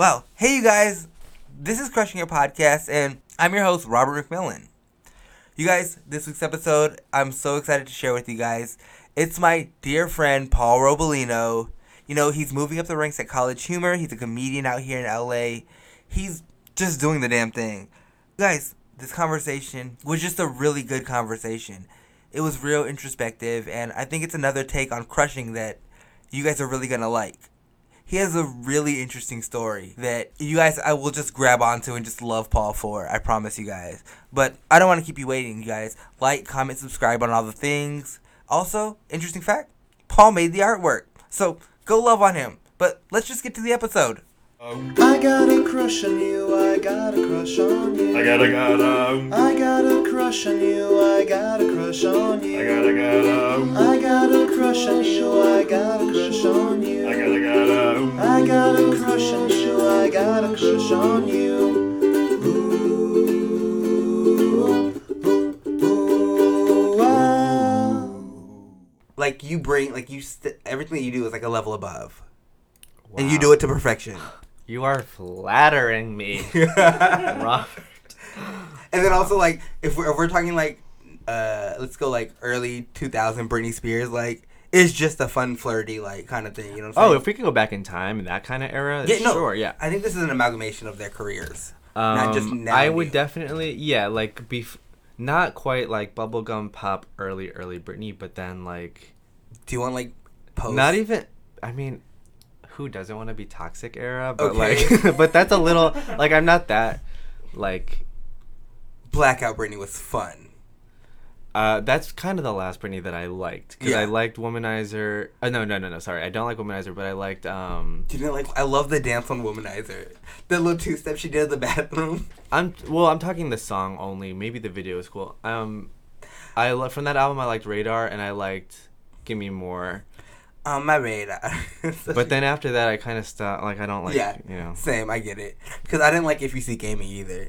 Well, hey, you guys. This is Crushing Your Podcast, and I'm your host, Robert McMillan. You guys, this week's episode, I'm so excited to share with you guys. It's my dear friend, Paul Robalino. You know, he's moving up the ranks at College Humor. He's a comedian out here in LA. He's just doing the damn thing. Guys, this conversation was just a really good conversation. It was real introspective, and I think it's another take on crushing that you guys are really gonna like he has a really interesting story that you guys I will just grab onto and just love Paul for. I promise you guys. But I don't want to keep you waiting, you guys. Like, comment, subscribe on all the things. Also, interesting fact, Paul made the artwork. So go love on him. But let's just get to the episode. I got a crush on you, I got a crush on you. I gotta gotta, I got a crush on you, I got a crush on you. I gotta gotta, I got a crush on you, I got a crush on you. I gotta gotta. I got a crush on you, I got a crush on you. Like you bring like you st- everything that you do is like a level above. And you do it to perfection. You are flattering me, Robert. And then also like if we're, if we're talking like uh let's go like early 2000 Britney Spears like it's just a fun flirty like kind of thing, you know what I'm Oh, if we can go back in time in that kind of era, Yeah, no. sure, yeah. I think this is an amalgamation of their careers. Um, not just now I would definitely, yeah, like bef- not quite like bubblegum pop early, early Britney, but then like Do you want like post? not even. I mean, who doesn't want to be toxic era? But Okay. like, but that's a little like I'm not that like. Blackout Britney was fun. Uh, that's kind of the last Britney that I liked because Yeah. I liked Womanizer. Uh, no, no, no, no. Sorry, I don't like Womanizer, but I liked um. Know like I love the dance on Womanizer. The little two step she did in the bathroom. I'm well. I'm talking the song only. Maybe the video is cool. Um, I lo- from that album I liked Radar and I liked Give Me More. On my radar. So But then after that I kind of stopped. Like I don't like. yeah, You know. same. I get it. Because I didn't like If U Seek Amy either.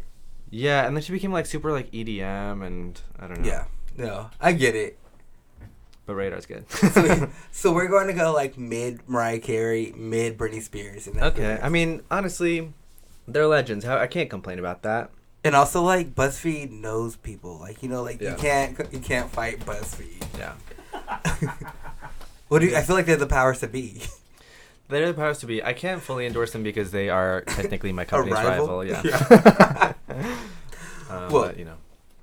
Yeah, and then she became like super like EDM and I don't know. Yeah, no, I get it. But Radar's good. So, so we're going to go like mid Mariah Carey, mid Britney Spears, and okay. I mean, honestly, they're legends. I can't complain about that. and also like BuzzFeed knows people. Like you know, like Yeah. you can't you can't fight BuzzFeed. Yeah. What do you, I feel like they're the powers to be. They're the powers to be. I can't fully endorse them because they are technically my company's rival? rival. Yeah. Yeah. um, Well- but, you know,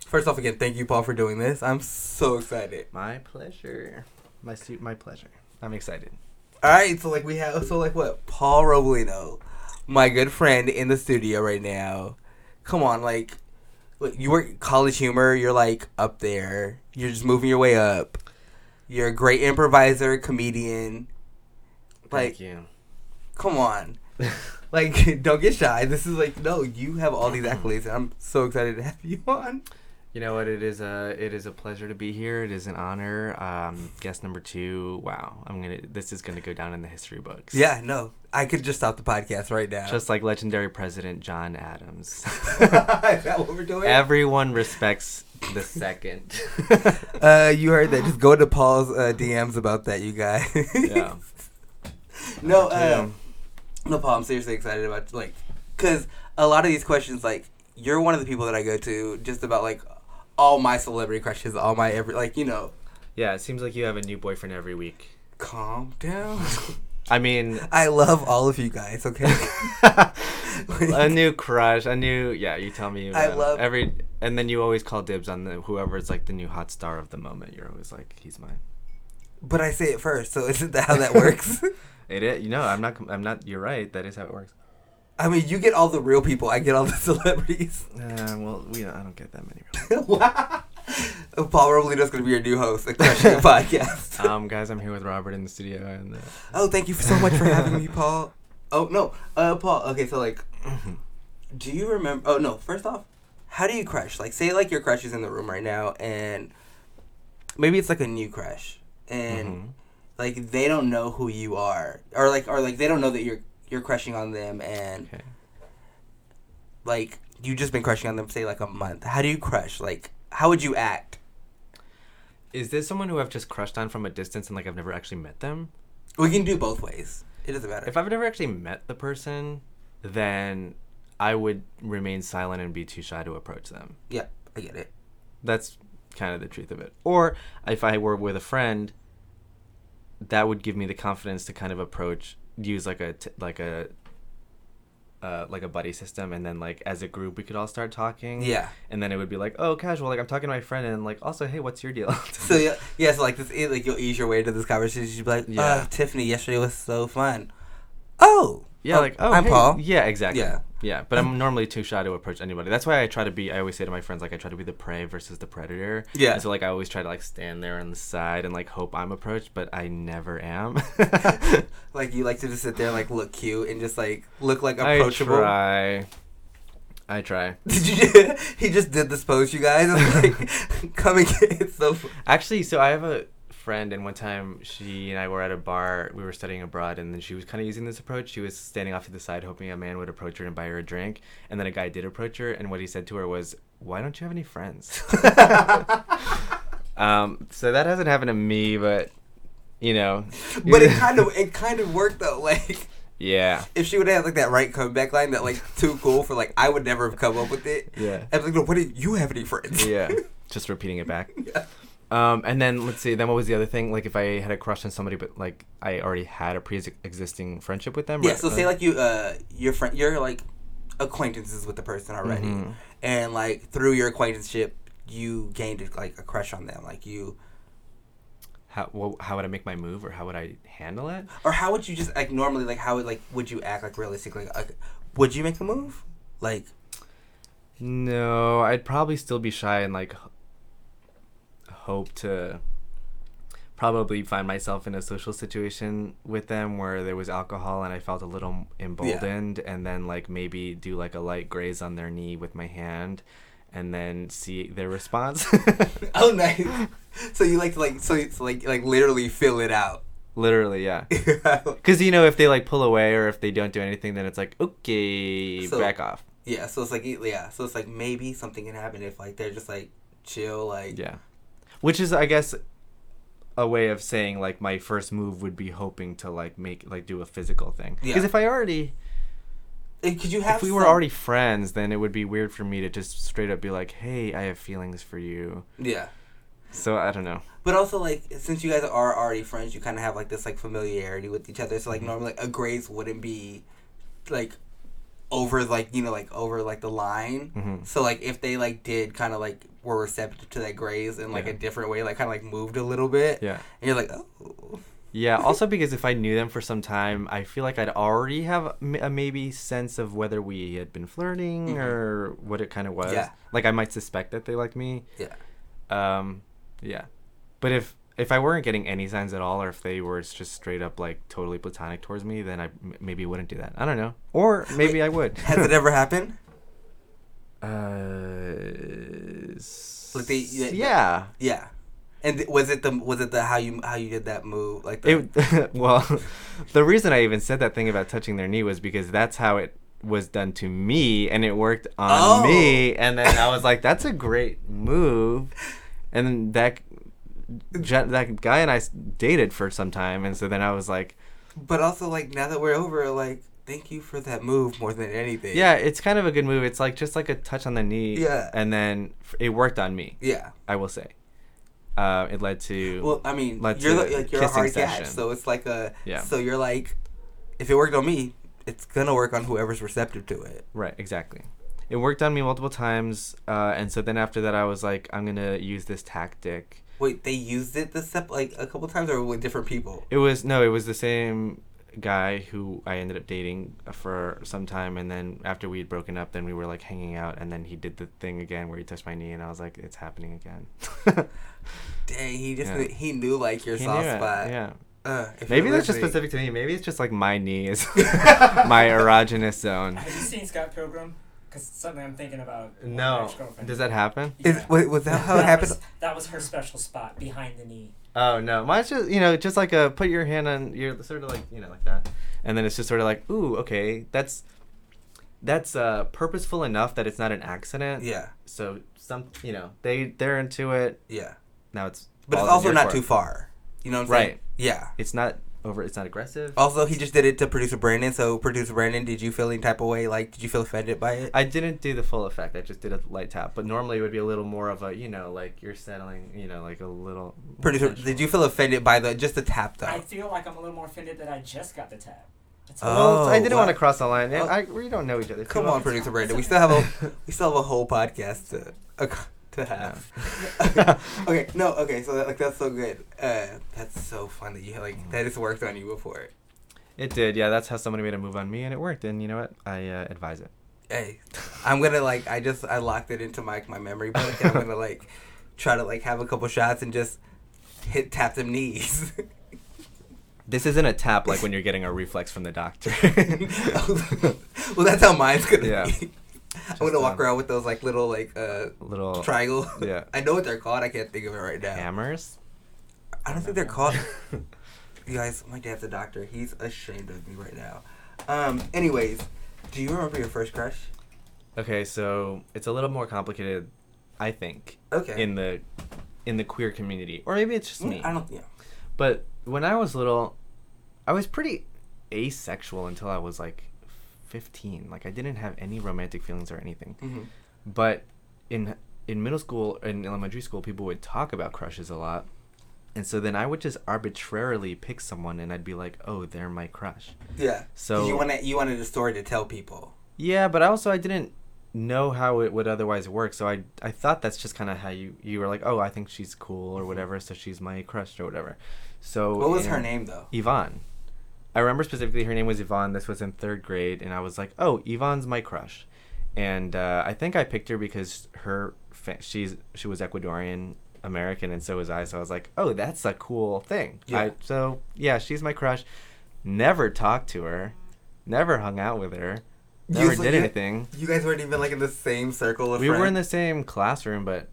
First off, again, thank you, Paul, for doing this. I'm so excited. my pleasure. My suit, my pleasure. I'm excited. All right, so like we have, so like what? Paul Robalino, my good friend in the studio right now. Come on, like, you work College Humor. You're like up there. You're just moving your way up. You're a great improviser, comedian. Like, Thank you. come on. Like, don't get shy. This is like, no, you have all these accolades, and I'm so excited to have you on. You know what? It is a it is a pleasure to be here. It is an honor. Um, guest number two. Wow, I'm gonna. This is gonna go down in the history books. Yeah, no, I could just stop the podcast right now. Just like legendary President John Adams. is that what we're doing? Everyone respects the second. Uh, you heard that. Just go to Paul's uh, DMs about that, you guys. yeah. no, um, no, Paul. I'm seriously excited about like, cause a lot of these questions, like, you're one of the people that I go to just about like all my celebrity crushes, all my every like, you know, Yeah. It seems like you have a new boyfriend every week. calm down. I mean, I love all of you guys. Okay. a new crush, a new yeah. You tell me. I uh, love- every, and then you always call dibs on the whoever's like the new hot star of the moment. You're always like, he's mine. but I say it first, so isn't that how that works? It is. You know, I'm not. I'm not. You're right. That is how it works. I mean, you get all the real people. I get all the celebrities. Uh, well, we. don't, I don't get that many. Paul Robalino's gonna be your new host, the Crushing It podcast. um, guys, I'm here with Robert in the studio, and uh, Oh, thank you so much for having me, Paul. Oh no, uh, Paul. Okay, so like, do you remember? Oh no, first off, how do you crush? Like, say like your crush is in the room right now, and maybe it's like a new crush, and Mhm. like they don't know who you are, or like, or like they don't know that you're you're crushing on them, and okay. like you just been crushing on them, say like a month. How do you crush? Like, how would you act? Is this someone who I've just crushed on from a distance and like I've never actually met them? We can do both ways. It doesn't matter. If I've never actually met the person, then I would remain silent and be too shy to approach them. Yeah, I get it. That's kind of the truth of it. Or if I were with a friend, that would give me the confidence to kind of approach, use like a t- like a uh, like a buddy system, and then like as a group we could all start talking. Yeah. And then it would be like, oh, casual. Like I'm talking to my friend, and like also, hey, what's your deal? So yeah, yeah. So like this, like you'll ease your way into this conversation. You'll be like, Yeah. uh, Tiffany, yesterday was so fun. Oh. Yeah, Oh, like oh, I'm hey. Paul. Yeah, exactly. Yeah. yeah. But I'm normally too shy to approach anybody. That's why I try to be. I always say to my friends, like I try to be the prey versus the predator. Yeah. And so like I always try to like stand there on the side and like hope I'm approached, but I never am. Like you like to just sit there and like look cute and just like look like approachable. I try. I try. Did you? he just did this pose, you guys. Like, get it's so. Actually, so I have a friend, and one time she and I were at a bar. We were studying abroad, and then she was kind of using this approach. She was standing off to the side, hoping a man would approach her and buy her a drink. And then a guy did approach her, and what he said to her was, "Why don't you have any friends?" um, so that hasn't happened to me, but you know. But it kind of it kind of worked though. Like yeah. if she would have like that right comeback line that like too cool for like I would never have come up with it. Yeah. I'm like, no, what did you have any friends? yeah. Just repeating it back. Yeah. Um, and then let's see. Then what was the other thing? Like if I had a crush on somebody, but like I already had a pre-existing friendship with them. Yeah, right? so say like you uh your friend you're like acquaintances with the person already. Mhm. And like through your acquaintanceship you gained like a crush on them. Like you how well, how would I make my move, or how would I handle it? or how would you just like normally like how would like would you act like realistically like would you make a move? Like No, I'd probably still be shy and like hope to probably find myself in a social situation with them where there was alcohol and I felt a little emboldened and then like maybe do like a light graze on their knee with my hand and then see their response. oh nice. so you like to like so it's like like literally fill it out. Literally, yeah. Cuz you know if they like pull away or if they don't do anything then it's like okay, So- back off. yeah, so it's like yeah, so it's like maybe something can happen if like they're just like chill like Yeah. Which is I guess a way of saying like my first move would be hoping to like make like do a physical thing. Because Yeah. if I already could you have if we were already friends, then it would be weird for me to just straight up be like, "Hey, I have feelings for you." Yeah. So I don't know. But also, like, since you guys are already friends, you kind of have like this like familiarity with each other. So Mm-hmm. like normally, like, a grace wouldn't be like over like you know like over like the line. Mhm. So like if they like did kind of like were receptive to that graze in like Yeah. a different way, like kind of like moved a little bit. Yeah. And you're like, oh. Yeah. Also, because if I knew them for some time, I feel like I'd already have a maybe sense of whether we had been flirting Mhm. or what it kind of was. Yeah. Like I might suspect that they liked me. Yeah. Um, yeah. But if if I weren't getting any signs at all, or if they were just straight up like totally platonic towards me, then I m- maybe wouldn't do that. I don't know. Or maybe I would. Has it ever happened? Uh, Like they- yeah, yeah. Yeah. And th- was it the was it the how you how you did that move like the, It well, the reason I even said that thing about touching their knee was because that's how it was done to me, and it worked on Oh. me. And then I was like, "That's a great move." And then that that guy and I dated for some time, and so then I was like, but also like now that we're over, like thank you for that move more than anything. "Yeah, it's kind of a good move. It's like just like a touch on the knee." Yeah. And then it worked on me. Yeah. I will say. Uh, it led to Well, I mean, Let's you're the- like you're a hard catch, session. so it's like a Yeah. So you're like, if it worked on me, it's gonna work on whoever's receptive to it. Right, exactly. It worked on me multiple times, uh, and so then after that, I was like, I'm gonna use this tactic. Wait, they used it the step like a couple times, or with different people? It was no, it was the same guy who I ended up dating for some time, and then after we had broken up, then we were like hanging out, and then he did the thing again where he touched my knee, and I was like, it's happening again. Dang, he just yeah. he knew like your He soft knew it, spot. Yeah. Uh, Maybe that's just listening- specific to me. Maybe it's just like my knee is my erogenous zone. Have you seen Scott Pilgrim? Because something I'm thinking about. with my No. ex-girlfriend. Does that happen? Is, wait, was that how it happened? Was, that was her special spot behind the knee. Oh no, mine's just you know just like a put your hand on your sort of like you know like that, and then it's just sort of like ooh okay that's that's uh purposeful enough that it's not an accident. Yeah, So some you know they they're into it yeah, now it's but it's also not court. too far. You know what I'm saying? Right. Yeah, It's not over. It's not aggressive. Also, he just did it to producer Brandon. So, producer Brandon, did you feel any type of way? Like, did you feel offended by it? I didn't do the full effect. I just did a light tap. But normally it would be a little more of a, you know, like you're settling, you know, like a little. producer, sensual. did you feel offended by the just the tap though? I feel like I'm a little more offended that I just got the tap. Oh. Well, I didn't wow. want to cross the line. Oh. I, we don't know each other. Come well. on, producer Brandon. We still have a we still have a whole podcast to uh, to have. okay, no, okay. So that, like that's so good. Uh, that's so fun that you like that has worked on you before. It did, yeah. That's how somebody made a move on me, and it worked. And you know what? I uh, advise it. Hey, I'm gonna like I just I locked it into my my memory book. And I'm gonna like try to like have a couple shots and just hit tap them knees. This isn't a tap like when you're getting a reflex from the doctor. well, that's how mine's gonna Yeah. be. I'm gonna walk um, around with those like little like uh Little triangle. yeah. I know what they're called. I can't think of it right now. hammers. I don't think they're called. You guys, my dad's a doctor. He's ashamed of me right now. Um. Anyways, do you remember your first crush? Okay, so it's a little more complicated, I think, Okay. in the in the queer community, or maybe it's just me. Mm, I don't. Yeah. But when I was little, I was pretty asexual until I was like 15. Like I didn't have any romantic feelings or anything. Mm-hmm. But in in middle school and elementary school, people would talk about crushes a lot. And so then I would just arbitrarily pick someone and I'd be like, "Oh, they're my crush." Yeah. So- you wanted you wanted a story to tell people. Yeah, but also I didn't know how it would otherwise work. So I I thought that's just kind of how you you were like, "Oh, I think she's cool or whatever, so she's my crush or whatever." So What was her name though? Yvonne. I remember specifically her name was Yvonne. This was in third grade, and I was like, "Oh, Yvonne's my crush," and uh, I think I picked her because her fa- she's she was Ecuadorian American, and so was I. So I was like, "Oh, that's a cool thing." Yeah. I, so yeah, she's my crush. Never talked to her, never hung out with her, never did anything. You guys weren't even like in the same circle of friends. We were in the same classroom, but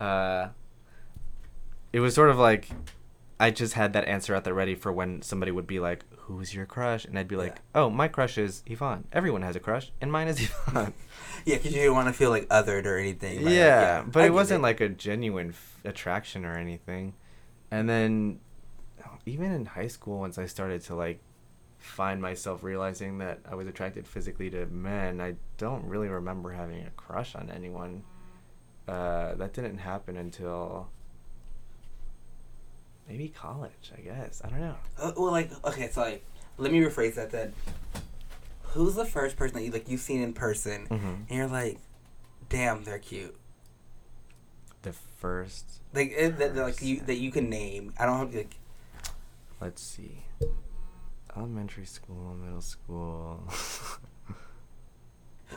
uh, it was sort of like I just had that answer at the ready for when somebody would be like, "Who's your crush?" and I'd be like, Yeah. "Oh, my crush is Yvonne. Everyone has a crush, and mine is Yvonne." Yeah, because you didn't want to feel like othered or anything. but, yeah, but I it wasn't like a genuine f- attraction or anything. And then, even in high school, once I started to like find myself realizing that I was attracted physically to men, I don't really remember having a crush on anyone. Uh, that didn't happen until maybe college, I guess. I don't know. Uh, well, like okay, so like let me rephrase that then. Who's the first person that you like you've seen in person, Mhm. and you're like, damn, they're cute. The first, Like it, that, that, like you that you can name. I don't have like. let's see, elementary school, middle school.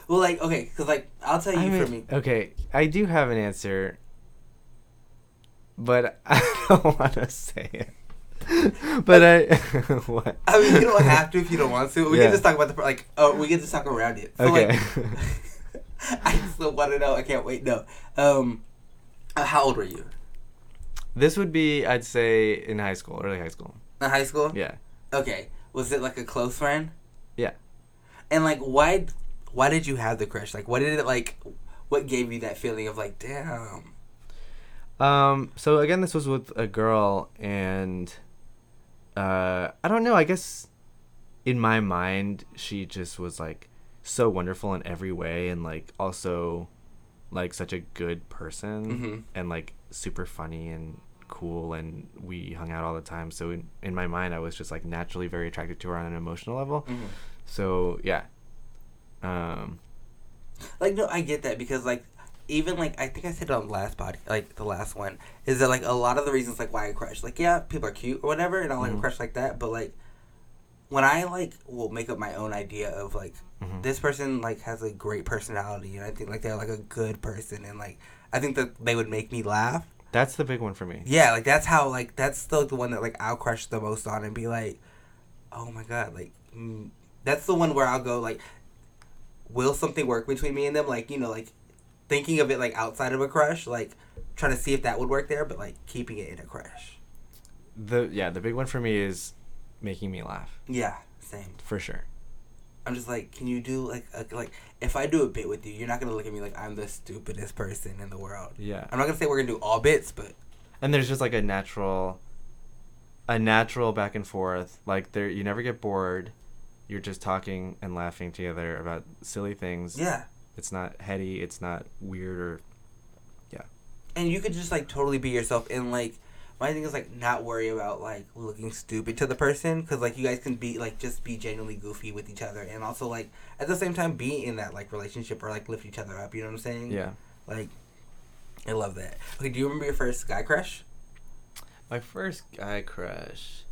Well, like okay, because like I'll tell you I mean, for me. Okay, I do have an answer, but I don't want to say it. but I what? I mean, you don't have to if you don't want to. We Yeah. can just talk about the pro- like. Oh, we can just talk around it. So, Okay. Like, I still want to know. I can't wait. No. Um, uh, how old were you this would be, I'd say, in high school, early high school. in high school? Yeah. Okay. Was it like a close friend? Yeah. And like, why? Why did you have the crush? Like, what did it like? What gave you that feeling of like, damn? Um. So again, this was with a girl, and uh, I don't know. I guess in my mind, she just was like so wonderful in every way, and like also like such a good person, Mhm. and like super funny and cool, and we hung out all the time. So in in my mind, I was just like naturally very attracted to her on an emotional level. Mhm. So yeah. Um. Like, no, I get that because like. Even like I think I said it on the last pod, like the last one, is that like a lot of the reasons like why I crush, like yeah, people are cute or whatever, and I like a Mhm. crush like that, but like when I like will make up my own idea of like mhm. this person like has a great personality and I think like they're like a good person and like I think that they would make me laugh. That's the big one for me. Yeah, like that's how like that's the the one that like I'll crush the most on and be like, oh my god, like mm, that's the one where I'll go like, will something work between me and them? Like you know like thinking of it like outside of a crush, like trying to see if that would work there, but like keeping it in a crush. The yeah, the big one for me is making me laugh Yeah, same. for sure. I'm just like, can you do like a, like if I do a bit with you, you're not gonna look at me like I'm the stupidest person in the world. Yeah. I'm not gonna say we're gonna do all bits, but and there's just like a natural a natural back and forth. Like there, you never get bored. You're just talking and laughing together about silly things. Yeah. It's not heady. It's not weird or yeah. and you could just like totally be yourself and like my thing is like not worry about like looking stupid to the person because like you guys can be like just be genuinely goofy with each other and also like at the same time be in that like relationship or like lift each other up you know what i'm saying yeah. like i love that okay do you remember your first guy crush My first guy crush.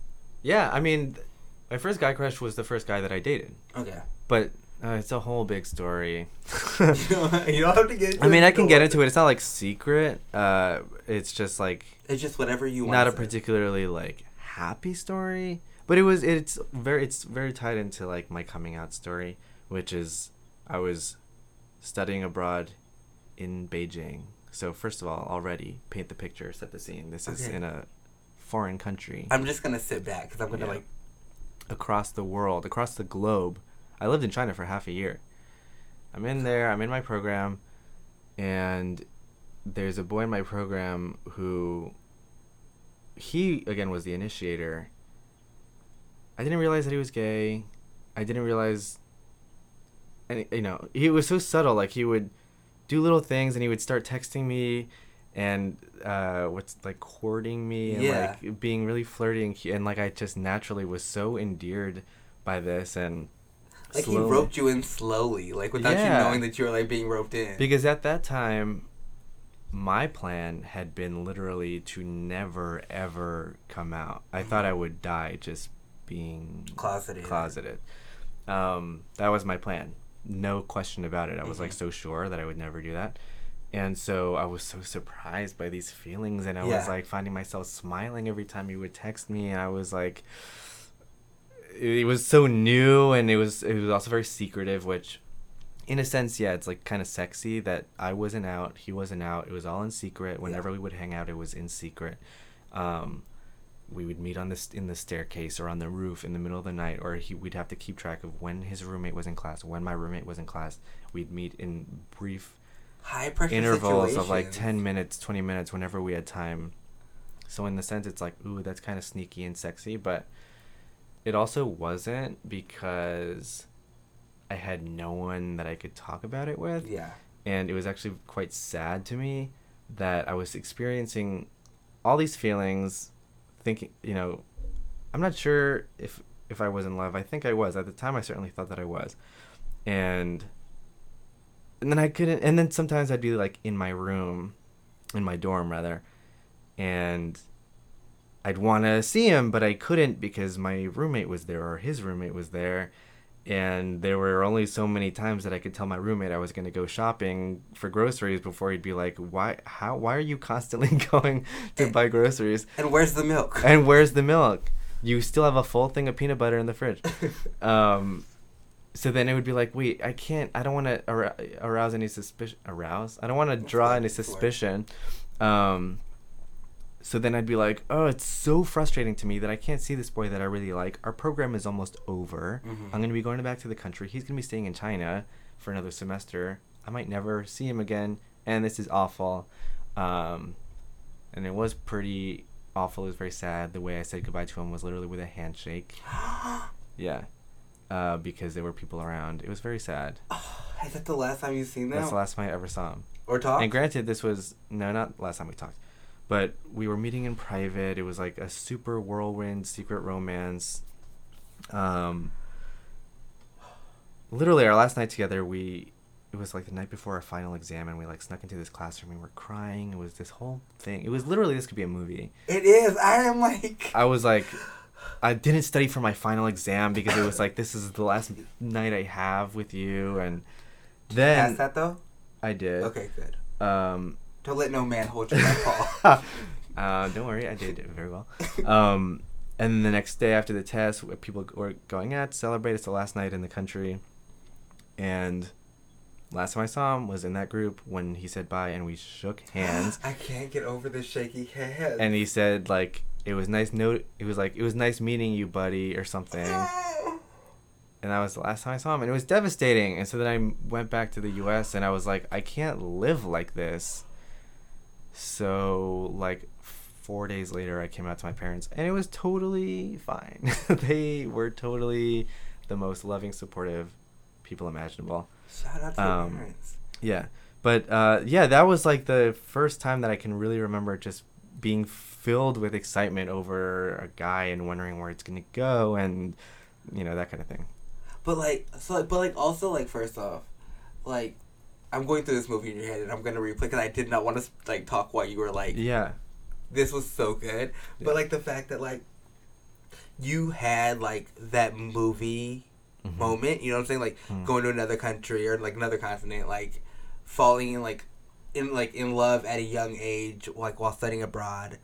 Yeah, I mean, th- my first guy crush was the first guy that I dated. okay But uh, it's a whole big story. you, don't, you don't have to get into I mean, I can get into it. It's not like secret. Uh, it's just like it's just whatever you want not a particularly like happy story, but it was. It's very. It's very tied into like my coming out story, which is I was studying abroad in Beijing. So first of all, already paint the picture, set the scene. This is Okay. in a foreign country. i'm just gonna sit back because i'm gonna Yeah. like across the world, across the globe. I lived in China for half a year. I'm in there, I'm in my program, and there's a boy in my program who he again was the initiator. I didn't realize that he was gay. I didn't realize and you know, he was so subtle like he would do little things and he would start texting me and uh what's like courting me and Yeah. like being really flirty and, and like I just naturally was so endeared by this and like he roped you in slowly like without Yeah. you knowing that you were like being roped in because at that time my plan had been literally to never ever come out. I thought I would die just being closeted closeted. Um, that was my plan. No question about it. I was like Mhm. so sure that I would never do that. And so I was so surprised by these feelings and I Yeah. was like finding myself smiling every time he would text me and I was like it was so new and it was it was also very secretive which in a sense yeah it's like kind of sexy that I wasn't out he wasn't out. It was all in secret. Whenever we would hang out it was in secret. Um we would meet on this in the staircase or on the roof in the middle of the night or he we'd have to keep track of when his roommate was in class when my roommate was in class. We'd meet in brief high pressure intervals of like 10 minutes 20 minutes whenever we had time. So in the sense it's like ooh that's kind of sneaky and sexy but it also wasn't because i had no one that i could talk about it with yeah and it was actually quite sad to me that I was experiencing all these feelings, thinking, you know, I'm not sure if if I was in love. I think I was at the time. I certainly thought that I was, and and then I couldn't. And then sometimes I'd be like in my room, in my dorm rather, and I'd want to see him, but I couldn't because my roommate was there or his roommate was there. And there were only so many times that I could tell my roommate I was going to go shopping for groceries before he'd be like, "Why? How? Why are you constantly going to buy groceries? and where's the milk And where's the milk? You still have a full thing of peanut butter in the fridge." um, so then it would be like, "Wait, I can't. I don't want to ar- arouse any suspicion. Arouse? I don't want to draw any suspicion." Um, so then I'd be like, "Oh, it's so frustrating to me that I can't see this boy that I really like. Our program is almost over. Mhm. I'm going to be going back to the country. He's going to be staying in China for another semester. I might never see him again, and this is awful." Um, and it was pretty awful. It was very sad. The way I said goodbye to him was literally with a handshake. Yeah, uh, because there were people around. It was very sad. Is that the last time you've seen them? That's the last time I ever saw him. or talk? And granted, this was no, not last time we talked, but we were meeting in private. It was like a super whirlwind secret romance. Um, literally, our last night together, we it was like the night before our final exam, and we like snuck into this classroom. and We were crying. It was this whole thing. It was literally this could be a movie. It is. I am like. I was like, I didn't study for my final exam because it was like this is the last night I have with you, and then Past that though. I did. Okay, good. Um, Don't let no man hold you back, Paul. uh, don't worry, I did it very well. Um, and then the next day after the test, people were going out to celebrate. It's the last night in the country, and last time I saw him was in that group when he said bye, and we shook hands. I can't get over the shaky head. and he said like it was nice note. It was like it was nice meeting you, buddy, or something. and that was the last time I saw him, and it was devastating. And so then I went back to the U.S. and I was like, I can't live like this. So like four days later, I came out to my parents, and it was totally fine. they were totally the most loving, supportive people imaginable. Shout out to Um, parents. Yeah, but uh, yeah, that was like the first time that I can really remember just being filled with excitement over a guy and wondering where it's gonna go, and you know that kind of thing. But like, so like, but like, also like, first off, like, I'm going through this movie in your head, and I'm gonna replay because I did not want to like talk while you were like, Yeah, this was so good. But like the fact that like, you had like that movie Mhm. moment. You know what I'm saying? Like Mhm. going to another country or like another continent, like falling in like in like in love at a young age, like while studying abroad.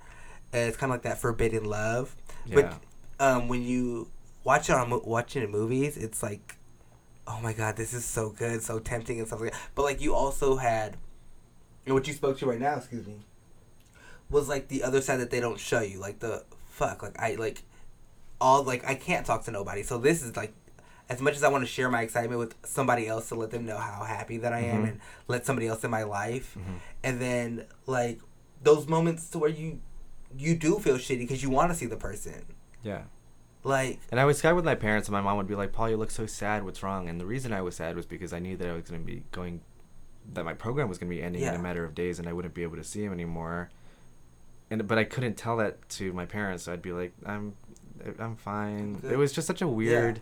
And it's kind of like that forbidden love. yeah, But um, when you watch it on watching it in movies, it's like, oh my god, this is so good, so tempting and stuff like that. But like you also had, and what you spoke to right now, excuse me, was like the other side that they don't show you, like the fuck, like I like all like I can't talk to nobody. So this is like. As much as I want to share my excitement with somebody else to let them know how happy that I am Mhm. and let somebody else in my life, Mhm. and then like those moments to where you you do feel shitty because you want to see the person, yeah. Like And I would Skype with my parents, and my mom would be like, "Paul, you look so sad. What's wrong?" And the reason I was sad was because I knew that I was going to be going, that my program was going to be ending in a matter of days, and I wouldn't be able to see him anymore. And but I couldn't tell that to my parents, so I'd be like, "I'm, I'm fine." Good. It was just such a weird.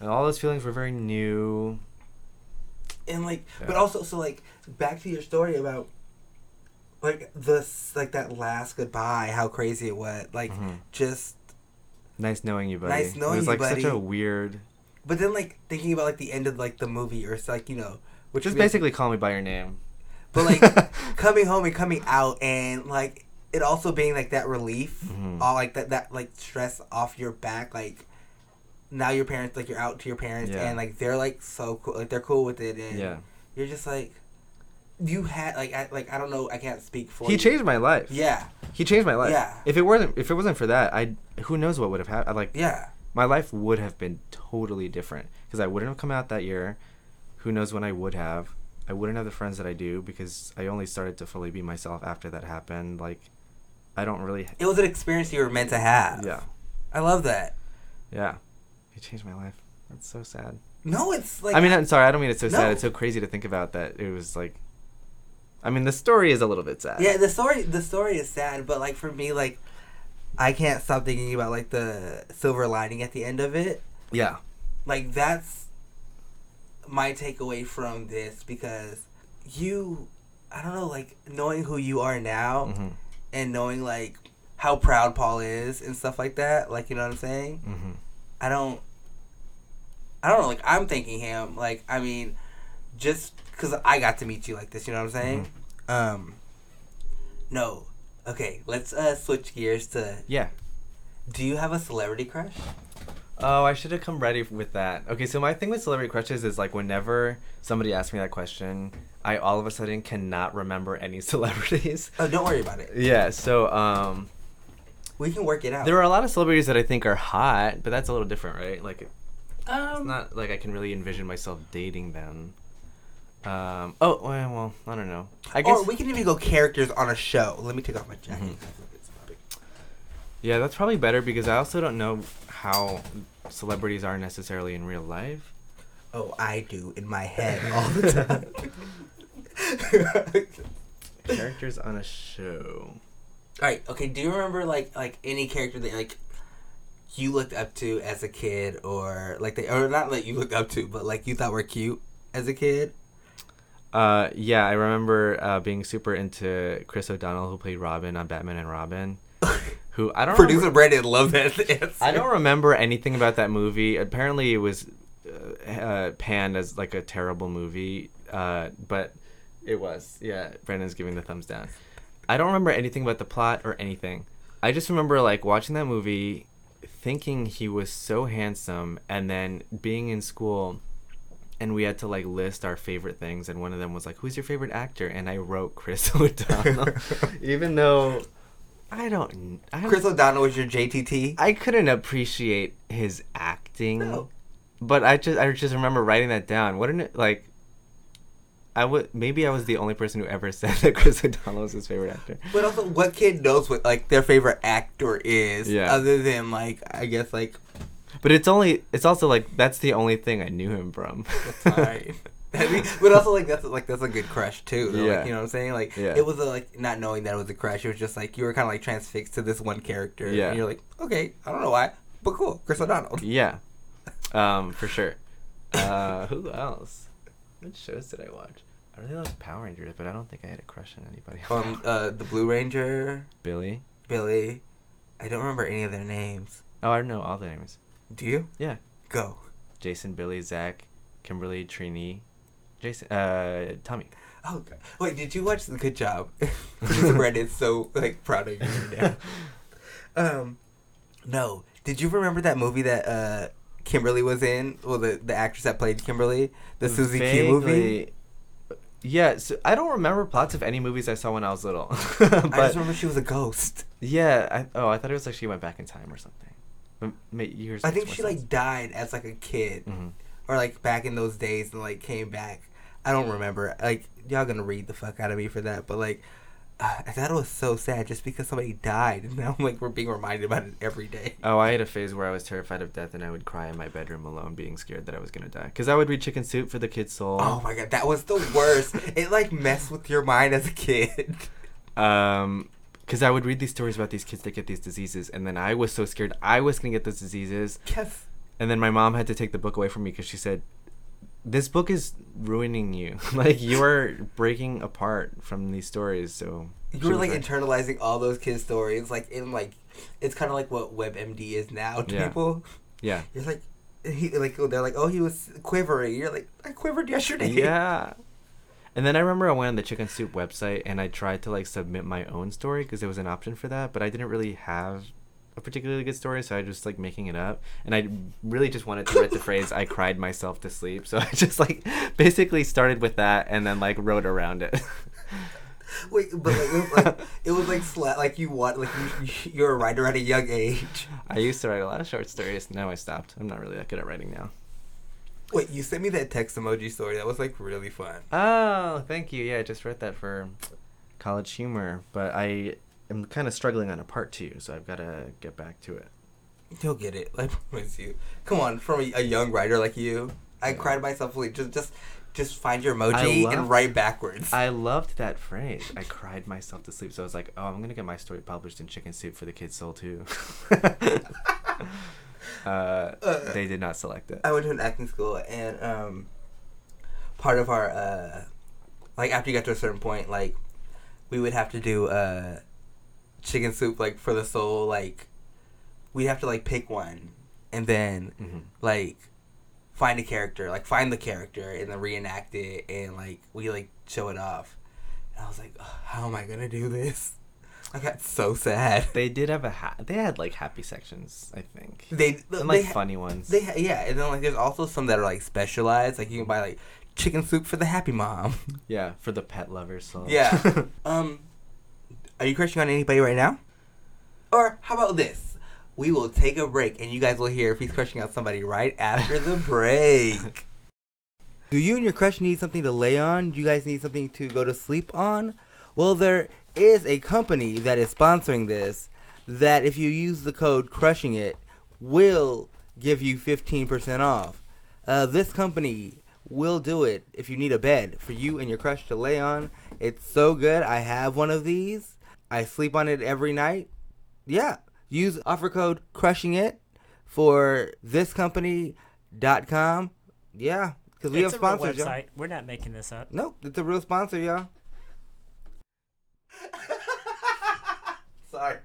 And all those feelings were very new. and like but also so like back to your story about like this like that last goodbye how crazy it was like Mhm. just Nice knowing you, buddy. Nice knowing It was you, like such a weird. but then like thinking about like the end of like the movie or it's like you know which is- basically call me by your name. but like coming home and coming out and like it also being like that relief Mhm. all like that that like stress off your back like now your parents like you're out to your parents Yeah. and like they're like so cool like they're cool with it and Yeah. you're just like you had like I like I don't know I can't speak for He you. changed my life. yeah He changed my life. Yeah. If it wasn't if it wasn't for that, I who knows what would have happened. Like yeah my life would have been totally different because I wouldn't have come out that year. Who knows when I would have? I wouldn't have the friends that I do because I only started to fully be myself after that happened. Like I don't really. it was an experience you were meant to have Yeah. I love that Yeah. He changed my life. That's so sad. no it's like I mean, I'm sorry. I don't mean it's so No. sad. It's so crazy to think about that. It was like. I mean, the story is a little bit sad. yeah the story the story is sad but like for me like I can't stop thinking about like the silver lining at the end of it. Yeah. like that's my takeaway from this because you I don't know like knowing who you are now hmm and knowing like how proud Paul is and stuff like that like you know what I'm saying? Hmm I don't I don't know like I'm thanking him. Like I mean just cuz I got to meet you like this you know what I'm saying um no okay let's uh switch gears to Yeah. do you have a celebrity crush Oh, I should have come ready with that. Okay, so my thing with celebrity crushes is like whenever somebody asks me that question, I all of a sudden cannot remember any celebrities. oh don't worry about it yeah, so um we can work it out there are a lot of celebrities that I think are hot, but that's a little different, right? Like it's um not like I can really envision myself dating them. Um oh, well, I don't know. I guess or we can even go characters on a show let me take off my jacket Mhm. Yeah, that's probably better because I also don't know how celebrities are necessarily in real life. oh I do in my head all the time Characters on a show. All right. Okay. Do you remember like like any character that like you looked up to as a kid, or like they, or not like you looked up to, but like you thought were cute as a kid? Uh, yeah, I remember uh, being super into Chris O'Donnell, who played Robin on Batman and Robin. Who I don't Producer remember- Brandon loved that answer. I don't remember anything about that movie. Apparently, it was uh, uh, panned as like a terrible movie, uh, but it was. Yeah, Brandon's giving the thumbs down. I don't remember anything about the plot or anything. I just remember like watching that movie, thinking he was so handsome, and then being in school, and we had to like list our favorite things, and one of them was like, "Who's your favorite actor?" And I wrote Chris O'Donnell, even though I don't. I don't Chris O'Donnell was your JTT. I couldn't appreciate his acting, No. but I just I just remember writing that down. Wouldn't it like? I would maybe I was the only person who ever said that Chris O'Donnell was his favorite actor. But also, what kid knows what like their favorite actor is? Yeah. Other than like, I guess like, But it's only it's also like that's the only thing I knew him from. fine. I mean, but also like that's like that's a good crush too. though, Yeah. Like, you know what I'm saying? Like Yeah. it was a, like not knowing that it was a crush. It was just like you were kind of like transfixed to this one character. Yeah. And you're like, okay, I don't know why, but cool, Chris O'Donnell. yeah, um, for sure. Uh, who else? What shows did I watch? I really loved Power Rangers, but I don't think I had a crush on anybody. Um, uh, the Blue Ranger, Billy. Billy. I don't remember any of their names. Oh, I know all the names. Do you? Yeah, Go. Jason, Billy, Zach, Kimberly, Trini, Jason, uh, Tommy. Oh, God. wait, did you watch the Good Job? Brandon's so like proud of you right now. Um, no. Did you remember that movie that uh Kimberly was in? Well, the the actress that played Kimberly, the Susie Q movie. Yeah, so I don't remember plots of any movies I saw when I was little. I just remember she was a ghost. yeah, I, oh, I thought it was like she went back in time or something. Years. I think she sense. like died as like a kid, Mhm. or like back in those days, and like came back. I don't remember. Like y'all gonna read the fuck out of me for that, but like. Uh, it was so sad just because somebody died, and now like we're being reminded about it every day. Oh, I had a phase where I was terrified of death, and I would cry in my bedroom alone, being scared that I was gonna die. Cause I would read Chicken Soup for the Kid's Soul. Oh my god, that was the worst. it like messed with your mind as a kid. Um, because I would read these stories about these kids that get these diseases, and then I was so scared I was gonna get those diseases, Yes. and then my mom had to take the book away from me because she said, "This book is ruining you. like you are breaking apart from these stories." So You were like right. internalizing all those kids' stories, like in like, it's kind of like what WebMD is now to Yeah. people. yeah, You're like, he like they're like, oh, he was quivering. You're like, I quivered yesterday. yeah. And then I remember I went on the Chicken Soup website and I tried to like submit my own story because there was an option for that, but I didn't really have a particularly good story, so I just like making it up. And I really just wanted to write the phrase "I cried myself to sleep," so I just like basically started with that and then like wrote around it. Wait, but like it was like, it was like sla- like you want like you, you're a writer at a young age. I used to write a lot of short stories. Now I stopped. I'm not really that good at writing now. Wait, you sent me that text emoji story. That was like really fun. Oh, thank you. Yeah, I just wrote that for College Humor, but I am kind of struggling on a part two, so I've got to get back to it. You'll get it. I promise you. Come on, from a, a young writer like you, I Yeah. cried myself asleep. Just, just, just find your emoji love- and write backwards. I loved that phrase. I cried myself to sleep. So I was like, oh, I'm gonna get my story published in Chicken Soup for the Kids Soul too. uh, they did not select it. I went to an acting school, and um, part of our uh, like after you got to a certain point, like we would have to do uh, chicken soup like for the soul. Like we'd have to like pick one, and then hmm like find a character, like find the character, and then reenact it, and like we like show it off. And I was like, "Ugh, how am I gonna do this? I got so sad. They did have a ha- they had like happy sections, I think, They and they like ha- funny ones. They ha- yeah, and then like there's also some that are like specialized. Like you can buy like chicken soup for the happy mom. yeah, for the pet lovers. So yeah. um, are you crushing on anybody right now? Or how about this? We will take a break, and you guys will hear if he's crushing on somebody right after the break. Do you and your crush need something to lay on? Do you guys need something to go to sleep on? Well, there is a company that is sponsoring this that if you use the code crushing it will give you 15% off. Uh, this company will do it if you need a bed for you and your crush to lay on. It's so good. I have one of these. I sleep on it every night. Yeah. Use offer code crushing it for thiscompany.com. Yeah. Because we it's have sponsors, y'all. We're not making this up. Nope, it's a real sponsor, y'all. Sorry.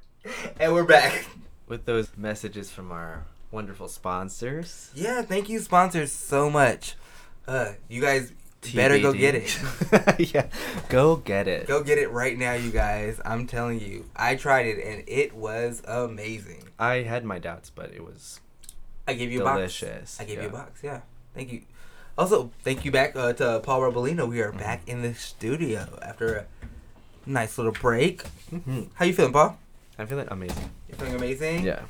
And we're back. With those messages from our wonderful sponsors. Yeah, thank you, sponsors, so much. Uh, you guys better go get it. Yeah, go get it. Go get it right now, you guys. I'm telling you. I tried it and it was amazing. I had my doubts, but it was I gave you a delicious. box. I gave you a yeah. box, yeah. Thank you. Also, thank you back uh, to Paul Robalino. We Mm-hmm. are back in the studio after a nice little break. Mhm. How you feeling, Paul? I'm feeling amazing. You're feeling amazing? Yeah.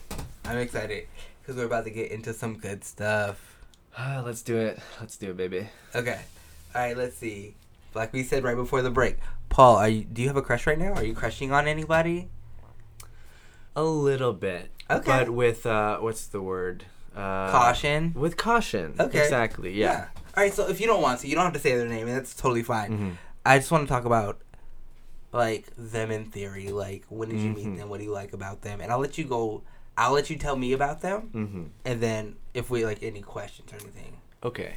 I'm excited because we're about to get into some good stuff. Let's do it. Let's do it, baby. Okay. All right, let's see. like we said right before the break, Paul, are you? Do you have a crush right now? Are you crushing on anybody? A little bit. Okay. But with uh, what's the word? Uh, Caution. With caution. Okay. Exactly. Yeah. All right. So if you don't want to, you don't have to say their name, and that's totally fine. Mhm. I just want to talk about like them in theory. Like when did you Mhm. meet them? What do you like about them? And I'll let you go. I'll let you tell me about them, Mm-hmm. and then if we like any questions or anything. Okay.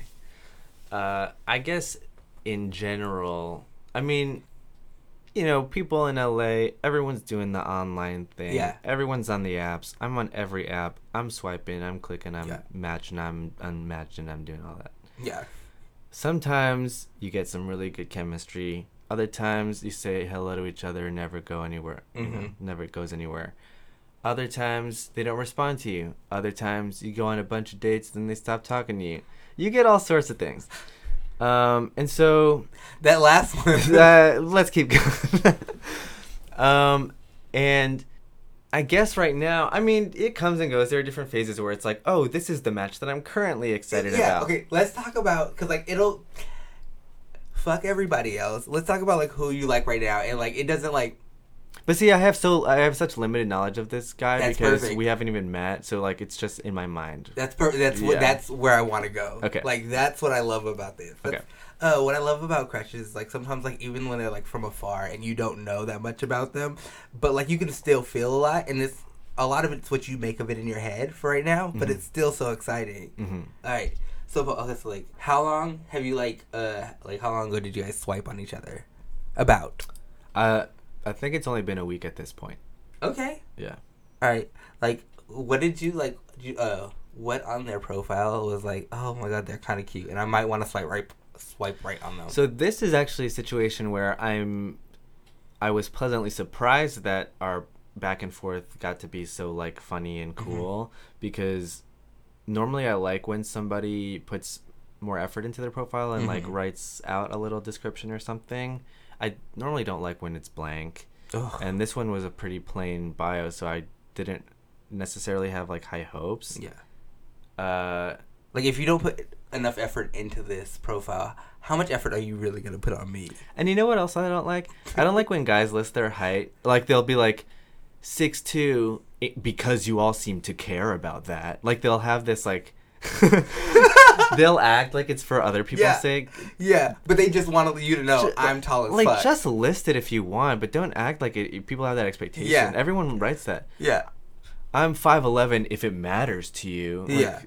Uh, I guess in general, I mean, you know, people in LA, everyone's doing the online thing. Yeah. Everyone's on the apps. I'm on every app. I'm swiping. I'm clicking. I'm Yeah. matching. I'm unmatching. I'm doing all that. Yeah. Sometimes you get some really good chemistry. Other times you say hello to each other and never go anywhere. You know, Mhm. never goes anywhere. Other times they don't respond to you. Other times you go on a bunch of dates, then they stop talking to you. You get all sorts of things. Um, and so That last one. uh, let's keep going. um, and I guess right now, I mean, it comes and goes. There are different phases where it's like, oh, this is the match that I'm currently excited yeah. about. Okay. Let's talk about because like it'll fuck everybody else. Let's talk about like who you like right now, and like it doesn't like But see, I have so I have such limited knowledge of this guy That's because perfect. we haven't even met. So like, it's just in my mind. That's per- that's what Yeah. that's where I want to go. Okay. Like that's what I love about this. That's, Okay. Uh, what I love about crushes is like sometimes like even when they're like from afar and you don't know that much about them, but like you can still feel a lot, and it's a lot of it's what you make of it in your head for right now. But Mhm. it's still so exciting. hmm All right. So okay, so like how long have you like uh like how long ago did you guys swipe on each other? About. Uh, I think it's only been a week at this point. Okay. Yeah. All right. Like, what did you like? did You, uh, what on their profile was like? Oh my god, they're kind of cute, and I might want to swipe right, swipe right on them. So this is actually a situation where I'm, I was pleasantly surprised that our back and forth got to be so like funny and Mm-hmm. cool because normally I like when somebody puts more effort into their profile and like Mhm. writes out a little description or something. I normally don't like when it's blank. Ugh. and this one was a pretty plain bio so i didn't necessarily have like high hopes yeah. uh Like, if you don't put enough effort into this profile, how much effort are you really gonna put on me? and you know what else i don't like i don't like when guys list their height like they'll be like six two because you all seem to care about that like they'll have this like they'll act like it's for other people's Yeah. sake Yeah, but they just wanted you to know Ju- I'm tall as like fuck. just list it if you want but don't act like it people have that expectation Yeah. everyone writes that yeah. I'm five eleven if it matters to you. Like, Yeah.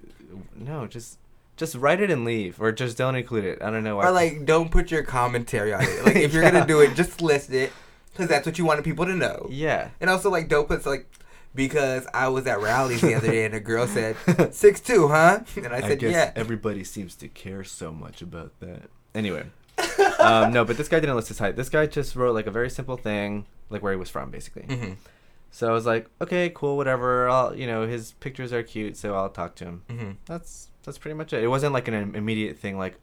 No, just just write it and leave, or just don't include it. I don't know why. Or like, don't put your commentary on it. Like, if you're Yeah. gonna do it, just list it, because that's what you wanted people to know. yeah. And also, like, don't put like, because I was at rallies the other day and a girl said six two, huh? And I said, yeah. everybody seems to care so much about that. Anyway, um, no, but this guy didn't list his height. This guy just wrote like a very simple thing, like where he was from, basically. hmm So I was like, okay, cool, whatever. I'll, you know, his pictures are cute, so I'll talk to him. hmm That's that's pretty much it. It wasn't like an immediate thing, like,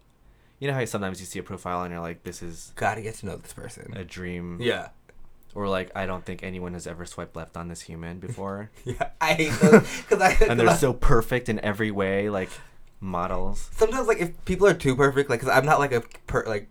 you know how sometimes you see a profile and you're like, this is Gotta get to know this person. a dream. Yeah. Or like, I don't think anyone has ever swiped left on this human before. Yeah. I hate those because I. and they're so perfect in every way, like models. sometimes like if people are too perfect, like, cause I'm not like a per like